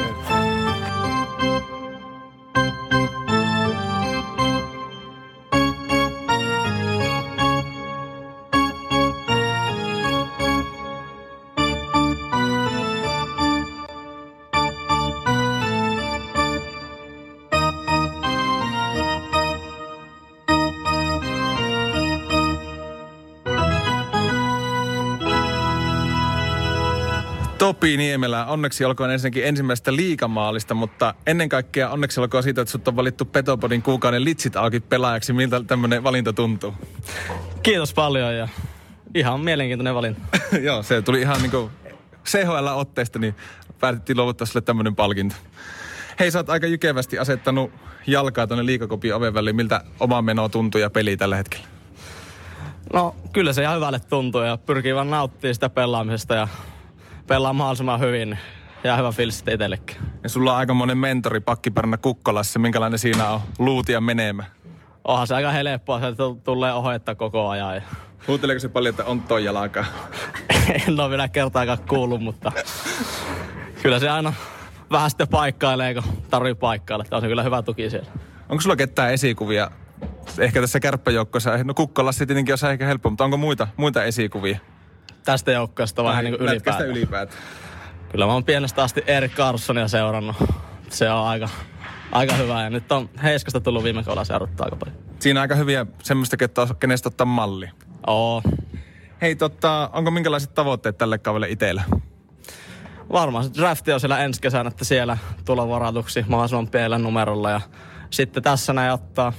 Topi Niemelä, onneksi olkoon ensinnäkin ensimmäistä liikamaalista, mutta ennen kaikkea onneksi olkoon siitä, että sut on valittu Petopodin kuukauden litsit auki pelaajaksi. Miltä tämmöinen valinta tuntuu? Kiitos paljon ja ihan mielenkiintoinen valinta. [LAUGHS] Joo, se tuli ihan niinku CHL-otteesta, niin päätettiin luovuttaa sulle tämmöinen palkinto. Hei, sä oot aika jykevästi asettanut jalkaa tuonne liikakopin oven väliin. Miltä oma meno tuntuu ja peli tällä hetkellä? No, kyllä se ihan hyvälle tuntuu ja pyrkii vaan nauttia sitä pelaamisesta ja pelaa mahdollisimman hyvin ja hyvä fiilis itsellekin. Ja sulla on aika monen mentori pakkipärnä Kukkolassa. Minkälainen siinä on luutia menemä? Onhan se aika helppoa, se tulee ohjetta koko ajan. Huuteleeko se paljon, että on toi jalaka? [LAUGHS] en ole vielä kertaakaan kuullut, mutta kyllä se aina vähän sitten paikkailee, kun tarvii paikkailla. Tämä on se kyllä hyvä tuki siellä. Onko sulla ketään esikuvia ehkä tässä kärppäjoukkossa, no Kukkolassi tietenkin on ehkä helppo, mutta onko muita, muita esikuvia? Tästä joukkueesta vai niin kuin ylipäätään? ylipäätään. Kyllä mä oon pienestä asti Erik Carlsonia seurannut. Se on aika, aika hyvä ja nyt on Heiskasta tullut viime kaudella seurattu aika paljon. Siinä on aika hyviä semmoista, kenestä ottaa malli. Oo. Hei, totta, onko minkälaiset tavoitteet tälle kaudelle itsellä? Varmaan drafti on siellä ensi kesänä, että siellä tulla varatuksi mahdollisimman pienellä numerolla ja sitten tässä näin ottaa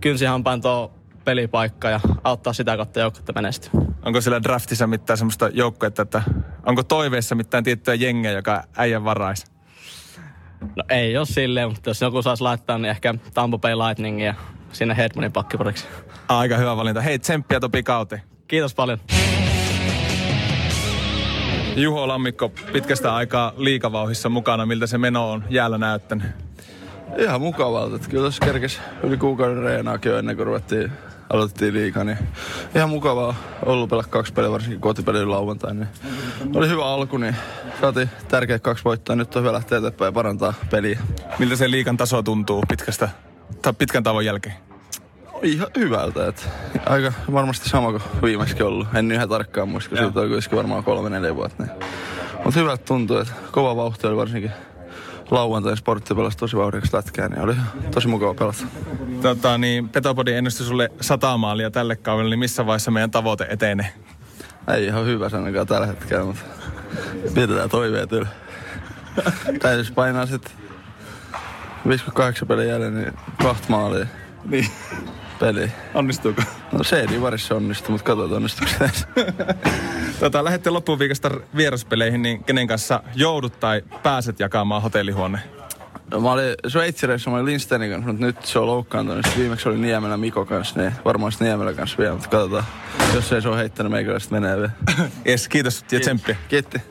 kynsihampain tuo pelipaikka ja auttaa sitä kautta joukkuetta menestyä. Onko siellä draftissa mitään semmoista joukkuetta, että onko toiveissa mitään tiettyä jengiä, joka äijän varais? No ei ole silleen, mutta jos joku saisi laittaa, niin ehkä Tampa Bay Lightning ja sinne Hedmanin pakkipariksi. Aika hyvä valinta. Hei, tsemppiä Topi kauteen. Kiitos paljon. Juho Lammikko pitkästä aikaa liikavauhissa mukana. Miltä se meno on jäällä näyttänyt? Ihan mukavalta. Että kyllä tuossa kerkes yli kuukauden reenaakin jo ennen kuin ruvettiin, aloitettiin liikaa. Niin ihan mukavaa ollut pelata kaksi peliä, varsinkin kotipelin lauantai. Niin oli hyvä alku, niin saatiin tärkeät kaksi voittaa. Nyt on hyvä lähteä eteenpäin ja parantaa peliä. Miltä se liikan taso tuntuu pitkästä, tai pitkän tauon jälkeen? Ihan hyvältä. Että aika varmasti sama kuin viimeksi ollut. En ihan tarkkaan muista, kun siitä on kuitenkin varmaan kolme neljä vuotta. Niin. Mutta hyvältä tuntuu, että kova vauhti oli varsinkin lauantain sportti pelasi tosi vauhdikas lätkää, niin oli tosi mukava pelata. Tota, niin Petopodin ennusti sulle sata maalia tälle kaudelle, niin missä vaiheessa meidän tavoite etenee? Ei ihan hyvä ainakaan tällä hetkellä, mutta pidetään toiveet yllä. Täytyisi painaa sitten 58 pelin jälleen, niin kahta maalia. Niin. Peli. Onnistuuko? No se ei varissa onnistu, mutta katsotaan onnistuuko se. [LAUGHS] Tota, lähette loppuviikosta vieraspeleihin, niin kenen kanssa joudut tai pääset jakamaan hotellihuone? No, mä olin Sveitsireissä, mä olin Lindsteinin kanssa, mutta nyt se on loukkaantunut. Sitten viimeksi oli Niemelä Miko kanssa, niin varmaan sitten Niemelä kanssa vielä, mutta katsotaan. Jos ei se ole heittänyt meikäläistä menee vielä. [LAUGHS] Yes, kiitos ja tsemppiä. Kiitti.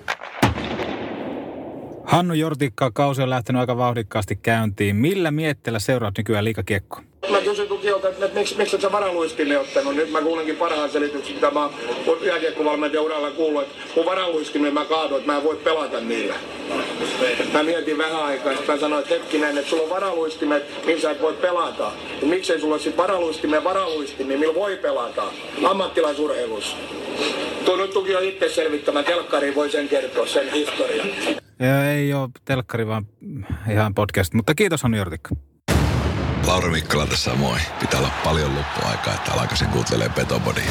Hannu Jortikka, kausi on lähtenyt aika vauhdikkaasti käyntiin. Millä mietteellä seuraat nykyään liikakiekkoa? Mä kysyin Tukiolta, että, miksi, miksi et sä varaluistimille ottanut. Nyt mä kuulenkin parhaan selityksen, mitä mä oon jääkiekkovalmentajan uralla kuullut, että mun varaluistimille mä kaadun, että mä en voi pelata niillä. Mä mietin vähän aikaa, että mä sanoin, että hetkinen, että sulla on varaluistimet, millä sä et voi pelata. Ja miksei sulla ole sit varaluistimen varaluistimia, millä voi pelata ammattilaisurheilussa. Tuo nyt Tuki on itse selvittämään, telkkariin voi sen kertoa, sen historian. Ja ei ole telkkari, vaan ihan podcast. Mutta kiitos Hannu Jortikka. Lauri Mikkola tässä moi. Pitää olla paljon loppuaikaa, että alkaisin kuuntelee Petobody.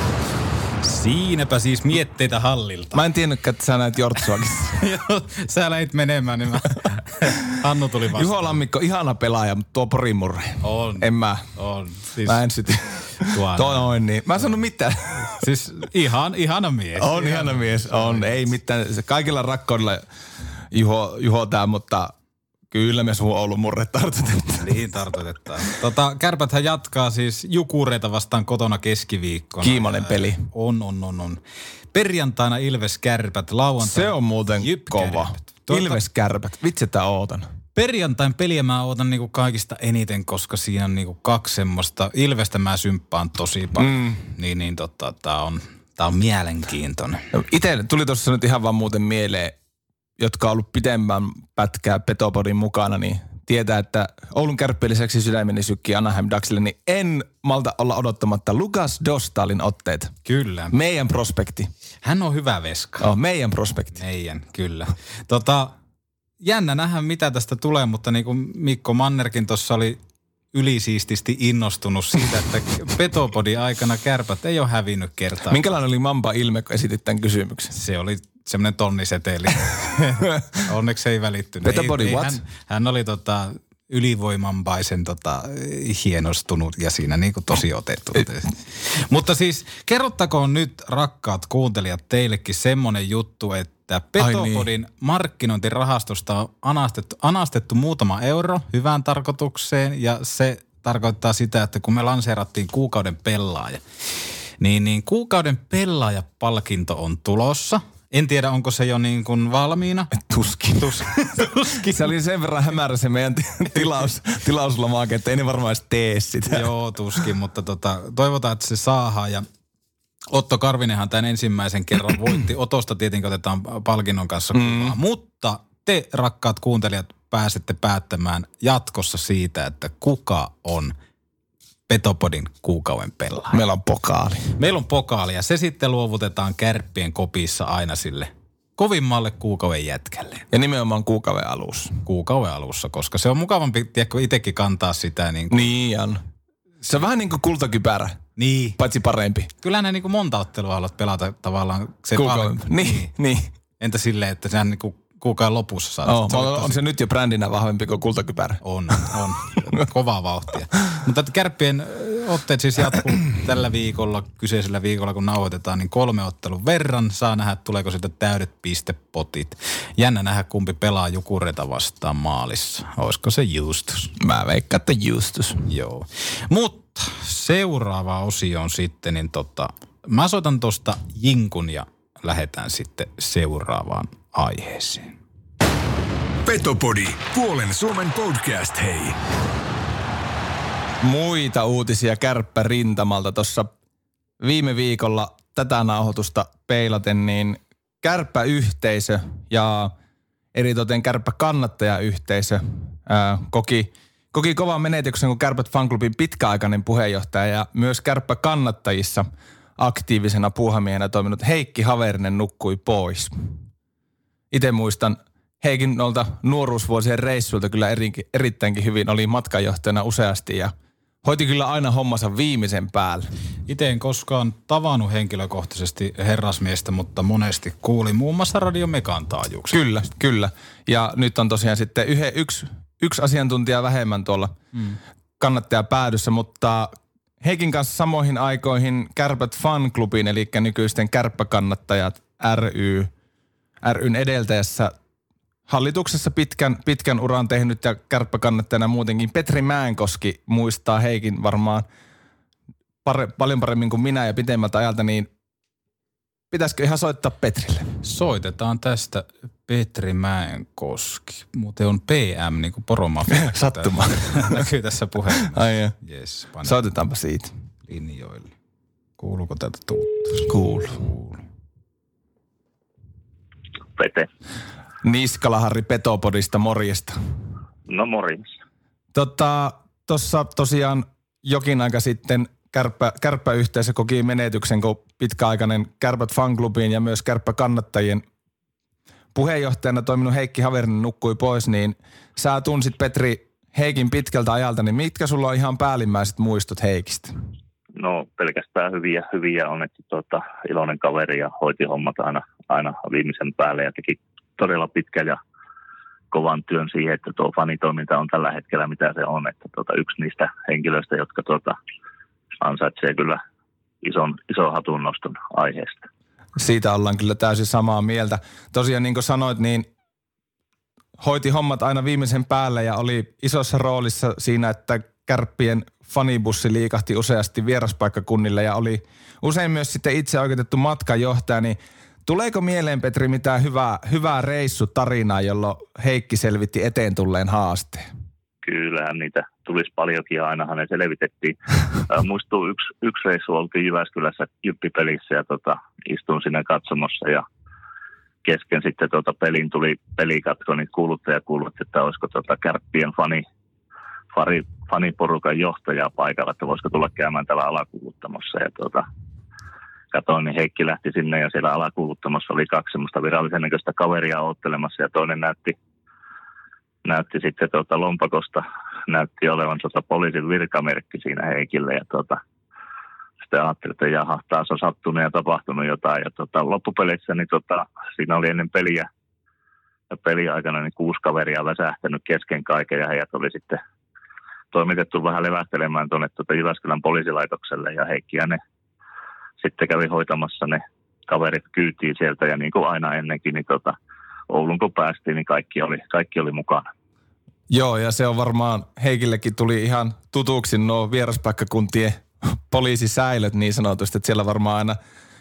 Siinäpä siis mietteitä hallilta. Mä en tiennytkään, että sä näet Jortsuakin. [LAUGHS] Joo, sä lähit menemään, niin mä... [LAUGHS] Hannu tuli vastaan. Juho Lammikko, ihana pelaaja, mutta tuo porimurre. On. En mä. On. Siis, Mä en sit... Tuo- Toi noin niin. Mä en sanonut mitään. [LAUGHS] Siis ihan, ihana mies. On ihana mies, on. Ei mitään. Se kaikilla rakkaudella Juho, Juho tää, mutta kyllä me sun Oulun murre tartutetaan. Niin tartutetaan. Tota, kärpäthän jatkaa siis Jukureita vastaan kotona keskiviikkona. Kiimainen peli. On, on, on, on. Perjantaina Ilves Kärpät, lauantaina Se on muuten Jyp kova. Tuota- Ilves kärpät. Vitsi, että ootan. Perjantain peliä mä ootan niinku kaikista eniten, koska siinä on niinku kaksi semmoista. Ilvestä mä symppaan tosi paljon. Mm. Niin, niin tota, tää on, tää on mielenkiintoinen. Itse tuli tuossa nyt ihan vaan muuten mieleen, jotka on ollut pitemmän pätkää Petopodin mukana, niin tietää, että Oulun kärppien lisäksi sydämeni sykkii Anaheim Ducksille, niin en malta olla odottamatta Lukas Dostalin otteet. Kyllä. Meidän prospekti. Hän on hyvä veska. Oh, meidän prospekti. Meidän, kyllä. Tota, jännä nähdä, mitä tästä tulee, mutta niin kuin Mikko Mannerkin tuossa oli ylisiististi innostunut siitä, että Petopodin aikana kärpät ei ole hävinnyt kertaa. Minkälainen oli Mamba ilme, kun esitit tämän kysymyksen? Se oli semmoinen tonniseteli. [LAUGHS] Onneksi ei välittynyt. Petopodi ei, ei, what? Hän, hän oli tota, ylivoimanpaisen tota, hienostunut ja siinä niinku tosi otettu. Mutta siis kerrottakoon nyt rakkaat kuuntelijat teillekin semmonen juttu, että Petopodin niin. markkinointirahastosta on anastettu, anastettu muutama euro hyvään tarkoitukseen ja se tarkoittaa sitä, että kun me lanseerattiin kuukauden pelaaja, niin, niin kuukauden pelaajapalkinto on tulossa. En tiedä, onko se jo niin kuin valmiina. Tuskin. Tus, [LAUGHS] tuskin. Se oli sen verran hämärä se meidän ti- tilaus, tilauslomake, että ei ne varmaan edes tee sitä. Joo, tuskin, mutta tota, toivotaan, että se saadaan. Ja Otto Karvinenhan tämän ensimmäisen kerran [CLEARS THROAT] voitti. Otosta tietenkin otetaan palkinnon kanssa kuvaa. Mm. Mutta te, rakkaat kuuntelijat, pääsette päättämään jatkossa siitä, että kuka on Petopodin kuukauden pelaa. Meillä on pokaali. Meillä on pokaali ja se sitten luovutetaan kärppien kopissa aina sille kovimmalle kuukauden jätkälle. Ja nimenomaan kuukauden alussa. Kuukauden alussa, koska se on mukavampi, tiedätkö, itsekin kantaa sitä niin kuin. Niin on. Se on vähän niin kuin kultakypärä. Niin. Paitsi parempi. Kyllä ne niin kuin monta ottelua haluat pelata tavallaan. Se pal- Niin, niin. Entä silleen, että sehän niin kuin kuukauden lopussa saa. Oh, Se on, on se nyt jo brändinä vahvempi kuin kultakypärä. On, on. [LAUGHS] Kovaa vauhtia. Mutta kärppien otteet siis jatkuu [CLEARS THROAT] tällä viikolla, kyseisellä viikolla kun nauhoitetaan, niin kolme ottelun verran. Saa nähdä, tuleeko sitä täydet pistepotit. Jännä nähdä, kumpi pelaa Jukureta vastaan maalissa. Olisiko se Justus? Mä veikkaan, että Justus. Joo. Mutta seuraava osio on sitten, niin tota, mä soitan tuosta Jinkun ja lähdetään sitten seuraavaan aiheeseen. Petopodi, puolen Suomen podcast, hei. Muita uutisia kärppä rintamalta tuossa viime viikolla tätä nauhoitusta peilaten, niin kärppäyhteisö ja eritoten kärppä kannattajayhteisö ää, koki, koki kovan menetyksen, kun Kärpät fanklubin pitkäaikainen puheenjohtaja ja myös kärppä kannattajissa aktiivisena puuhamiehenä toiminut Heikki Haverinen nukkui pois. Itse muistan Heikin noilta nuoruusvuosien reissuilta kyllä eri, erittäinkin hyvin. Oli matkanjohtajana useasti ja hoiti kyllä aina hommansa viimeisen päälle. Itse en koskaan tavannut henkilökohtaisesti herrasmiestä, mutta monesti kuulin muun muassa Radio Mekan taajuuksia. Kyllä, kyllä. Ja nyt on tosiaan sitten yhe, yksi, yksi asiantuntija vähemmän tuolla Mm. kannattaja päädyssä, mutta Heikin kanssa samoihin aikoihin Kärpät Fan Clubin, eli nykyisten kärppäkannattajat ry, ryn edeltäjässä hallituksessa pitkän, pitkän uran tehnyt ja kärppäkannattajana muutenkin Petri Mäenkoski muistaa Heikin varmaan pare, paljon paremmin kuin minä ja pitemmältä ajalta, niin pitäisikö ihan soittaa Petrille? Soitetaan tästä Petri Mäenkoski. Muuten on PM, niin kuin poromafia. [LAUGHS] Sattuma. [LAUGHS] Näkyy tässä puhelimessa. Ai. Yes, Soitetaanpa siitä. linjoille. Kuuluuko täältä tuuttua? Kuuluu. Kuuluu. Pete. Niskala Harri Petopodista, morjesta. No morjens. Tota, tossa tosiaan jokin aika sitten kärppä, kärppäyhteisö koki menetyksen, kun pitkäaikainen Kärpät fanklubiin ja myös kärppäkannattajien puheenjohtajana toiminut Heikki Haverinen nukkui pois, niin sä tunsit Petri Heikin pitkältä ajalta, niin mitkä sulla on ihan päällimmäiset muistot Heikistä? No pelkästään hyviä, hyviä on, että tuota, iloinen kaveri ja hoiti hommat aina, aina viimeisen päälle ja teki todella pitkän ja kovan työn siihen, että tuo fanitoiminta on tällä hetkellä mitä se on. Että tuota, yksi niistä henkilöistä, jotka tuota, ansaitsee kyllä ison, ison hatunnoston aiheesta. Siitä ollaan kyllä täysin samaa mieltä. Tosiaan niin kuin sanoit, niin hoiti hommat aina viimeisen päälle ja oli isossa roolissa siinä, että kärppien fanibussi liikahti useasti vieraspaikkakunnille ja oli usein myös sitten itse oikeutettu matkanjohtaja, niin tuleeko mieleen Petri mitään hyvää, hyvää reissutarinaa, jolloin Heikki selvitti eteen tulleen haasteen? Kyllähän niitä tulisi paljonkin ainahan ne selvitettiin. [LAUGHS] Ää, Muistuu yksi, yksi reissu oltiin Jyväskylässä Jyppipelissä ja tota, istun siinä katsomossa ja kesken sitten tota pelin tuli pelikatko, niin kuuluttaja kuulutti, että olisiko tota kärppien fani, fari, faniporukan johtajaa paikalla, että voisiko tulla käymään täällä alakuuluttamossa. Ja tota, katoin, niin Heikki lähti sinne ja siellä alakuuluttamossa oli kaksi semmoista virallisen näköistä kaveria ottelemassa ja toinen näytti näytti sitten tuota lompakosta, näytti olevan tuota poliisin virkamerkki siinä Heikille ja tuota, sitten ajattelin, että jaha, taas on sattunut ja tapahtunut jotain. Ja tuota, loppupeleissä niin tuota, siinä oli ennen peliä ja peliaikana niin kuusi kaveria väsähtänyt kesken kaiken ja heidät oli sitten toimitettu vähän levähtelemään tuonne tuota Jyväskylän poliisilaitokselle ja Heikki ja ne sitten kävi hoitamassa ne kaverit kyytiin sieltä ja niin kuin aina ennenkin, niin tota, Oulun kun päästiin, niin kaikki oli, kaikki oli mukana. Joo, ja se on varmaan Heikillekin tuli ihan tutuksi nuo vieraspaikkakuntien poliisisäilöt niin sanotusti, että siellä varmaan aina,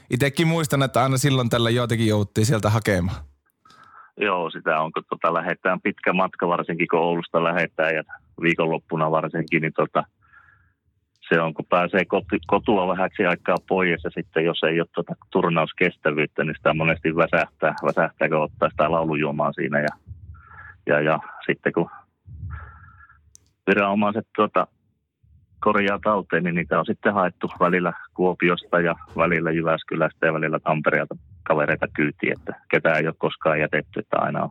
itsekin muistan, että aina silloin tällä joitakin jouttiin sieltä hakemaan. Joo, sitä on, kun tota, lähdetään pitkä matka, varsinkin kun Oulusta lähdetään ja viikonloppuna varsinkin, niin tota, se on, kun pääsee koti, kotua vähäksi aikaa pois ja sitten jos ei ole tuota turnauskestävyyttä, niin sitä monesti väsähtää, väsähtää kun ottaa sitä laulujuomaa siinä ja, ja, ja sitten kun viranomaiset tuota, korjaa talteen, niin niitä on sitten haettu välillä Kuopiosta ja välillä Jyväskylästä ja välillä Tampereelta kavereita kyytiin, että ketään ei ole koskaan jätetty, että aina on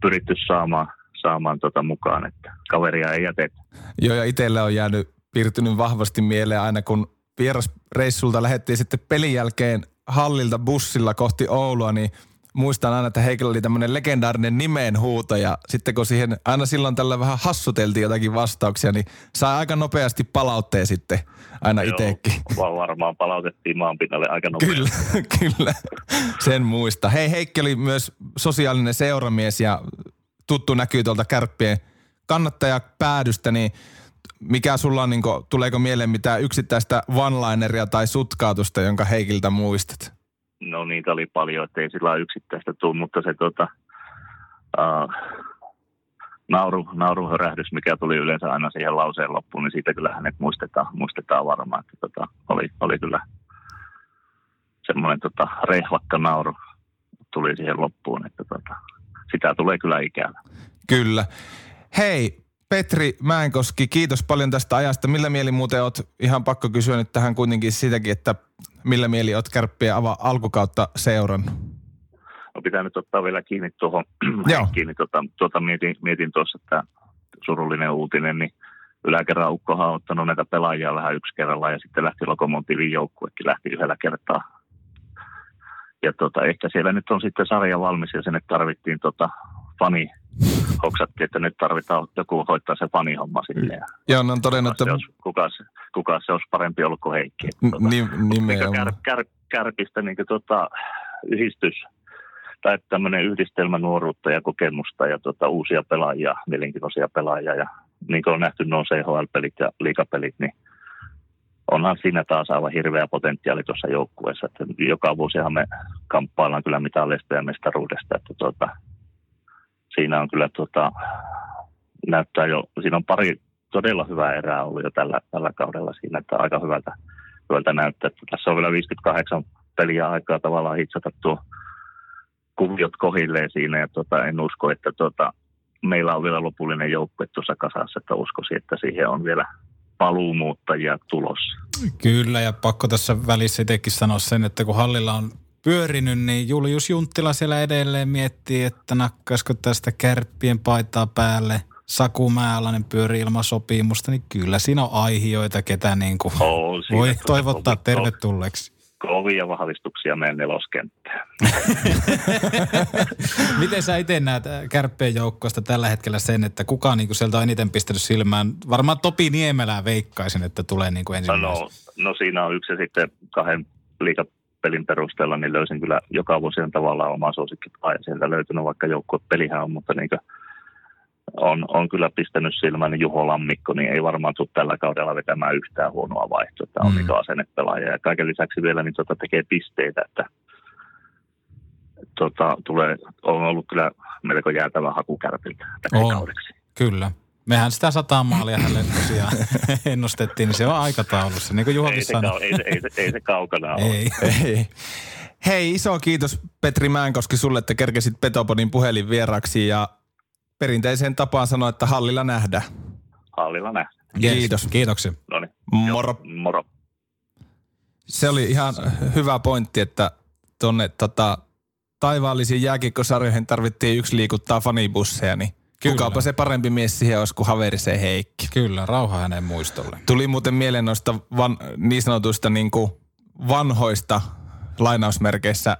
pyritty saamaan, saamaan tota mukaan, että kaveria ei jätetty. Joo, ja itselle on jäänyt piirtynyt vahvasti mieleen aina, kun vierasreissulta lähdettiin sitten pelin jälkeen hallilta bussilla kohti Oulua, niin muistan aina, että Heikillä oli tämmöinen legendaarinen nimen huuto ja sitten kun siihen aina silloin tällä vähän hassuteltiin jotakin vastauksia, niin sai aika nopeasti palautteen sitten aina itsekin. Vaan varmaan palautettiin maanpinnalle aika nopeasti. Kyllä, [LAUGHS] kyllä. Sen muista. Hei, Heikki oli myös sosiaalinen seuramies ja tuttu näkyy tuolta kärppien kannattajapäädystä, niin mikä sulla on, niin kuin, tuleeko mieleen mitään yksittäistä one-lineria tai sutkautusta, jonka Heikiltä muistat? No niitä oli paljon, että ei sillä yksittäistä tule, mutta se tota, uh, nauru, nauruhörähdys, mikä tuli yleensä aina siihen lauseen loppuun, niin siitä kyllä hänet muistetaan, muistetaan varmaan, että tota, oli, oli kyllä semmoinen tota, rehvakka nauru tuli siihen loppuun, että tota, sitä tulee kyllä ikävä. Kyllä. Hei, Petri Mäenkoski, kiitos paljon tästä ajasta. Millä mieli muuten oot, ihan pakko kysyä nyt tähän kuitenkin sitäkin, että millä mieli oot kärppiä ava alkukautta seurannut? No pitää nyt ottaa vielä kiinni tuohon, [CLEARS THROAT] kiinni tuota, tuota mietin, mietin tuossa, että surullinen uutinen, niin yläkerran Ukkohan on ottanut näitä pelaajia vähän yksi kerralla ja sitten lähti Lokomotivin joukkuekin lähti yhdellä kertaa. Ja tota, ehkä siellä nyt on sitten sarja valmis ja sinne tarvittiin tota fani, hoksattiin, että nyt tarvitaan joku hoitaa se fanihomma sinne. Ja Joo, ne on todennut, että... se olisi, kuka, se, kuka se olisi parempi ollut kuin Heikki. Niin nimenomaan. kär, kär, kärpistä niin tota, yhdistys tai tämmöinen yhdistelmä nuoruutta ja kokemusta ja tota, uusia pelaajia, mielenkiintoisia pelaajia. Ja niin kuin on nähty nuo CHL-pelit ja liikapelit, niin onhan siinä taas aivan hirveä potentiaali tuossa joukkueessa. Että joka vuosihan me kamppaillaan kyllä mitallista ja mestaruudesta. Että tota, siinä on kyllä tota, näyttää jo, siinä on pari todella hyvää erää ollut jo tällä, tällä kaudella siinä, että aika hyvältä, hyvältä näyttää. Että tässä on vielä 58 peliä aikaa tavallaan hitsata tuo kuviot kohilleen siinä ja tota, en usko, että tota, meillä on vielä lopullinen joukkue tuossa kasassa, että uskoisin, että siihen on vielä paluumuuttajia tulossa. Kyllä, ja pakko tässä välissä itsekin sanoa sen, että kun hallilla on pyörinyt, niin Julius Junttila siellä edelleen miettii, että nakkaisiko tästä kärppien paitaa päälle. Saku Määläinen pyörii ilman sopimusta, niin kyllä siinä on aihioita, ketä niin kuin Oo, voi toivottaa tervetulleeksi. Kovia vahvistuksia meidän neloskenttään. [LAUGHS] Miten sä itse näet äh, kärppien joukkoista tällä hetkellä sen, että kuka niin kuin sieltä on eniten pistänyt silmään? Varmaan Topi Niemelää veikkaisin, että tulee niin kuin No, ensimmäisenä. no, no siinä on yksi ja sitten kahden liikapelin perusteella, niin löysin kyllä joka vuosi on tavallaan oma suosikki sieltä löytynyt, vaikka joukkuepelihän on, mutta niin on, on kyllä pistänyt silmään Juho Lammikko, niin ei varmaan tule tällä kaudella vetämään yhtään huonoa vaihtoa, että on mm. niin asennepelaaja ja kaiken lisäksi vielä niin tota tekee pisteitä, että tota, tulee, on ollut kyllä melko jäätävä haku kärpiltä On. kaudeksi. Kyllä. Mehän sitä sataa maalia hänelle tosiaan [LAUGHS] ennustettiin, niin se on aikataulussa, niin kuin Juhokin Ei se, sanoi. ei, se, ei, se, ei se kaukana ole. Ei. Ei. Hei, iso kiitos Petri Mäenkoski sulle, että kerkesit Petopodin puhelin vieraksi ja perinteiseen tapaan sanoa, että hallilla nähdään. Hallilla nähdään. Kiitos. Kiitoksia. No niin. Moro. Moro. Se oli ihan hyvä pointti, että tuonne tota, taivaallisiin jääkiekkosarjoihin tarvittiin yksi liikuttaa fanibusseja, niin Kyllä. kukapa se parempi mies siihen olisi kuin haveri se Heikki. Kyllä, rauha hänen muistolle. Tuli muuten mieleen noista van, niin sanotuista niin kuin vanhoista lainausmerkeissä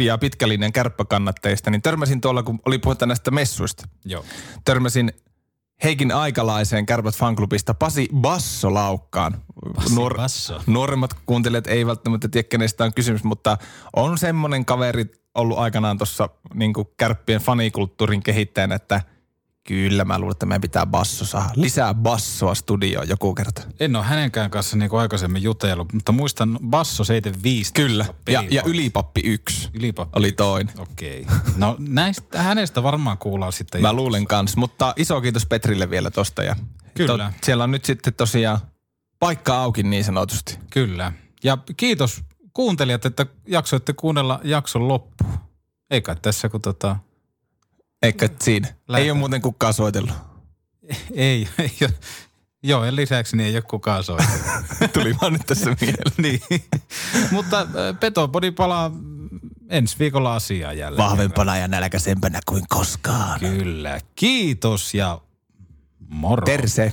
ja pitkälinjan kärppäkannatteista, niin törmäsin tuolla, kun oli puhetta näistä messuista. Joo. Törmäsin Heikin aikalaiseen Kärpät fanklubista Pasi Basso Laukkaan. Pasi Basso. Nuoremmat kuuntelijat ei välttämättä tiedä, kenestä on kysymys, mutta on semmoinen kaveri ollut aikanaan tuossa niin kärppien fanikulttuurin kehittäjänä, että kyllä mä luulen, että meidän pitää basso saada. Lisää bassoa studioon joku kerta. En ole hänenkään kanssa niin aikaisemmin jutellut, mutta muistan Basso 75. Kyllä, ja, ja Ylipappi 1 Ylipappi oli toinen. Okei. No näistä, hänestä varmaan kuullaan sitten. Mä luulen kans, mutta iso kiitos Petrille vielä tosta. Ja Kyllä. siellä on nyt sitten tosiaan paikka auki niin sanotusti. Kyllä. Ja kiitos kuuntelijat, että jaksoitte kuunnella jakson loppuun. Eikä tässä kun tota... Eikä siinä. Ei ole muuten kukaan soitellut. [LAUGHS] Ei, [LAUGHS] ei ole. Joo, lisäksi niin ei ole kukaan soittanut. [LAUGHS] Tuli vaan nyt tässä mieleen. niin. Mutta äh, Petopodi palaa ensi viikolla asiaa jälleen. Vahvempana ja nälkäisempänä kuin koskaan. Kyllä. Kiitos ja moro. Terse.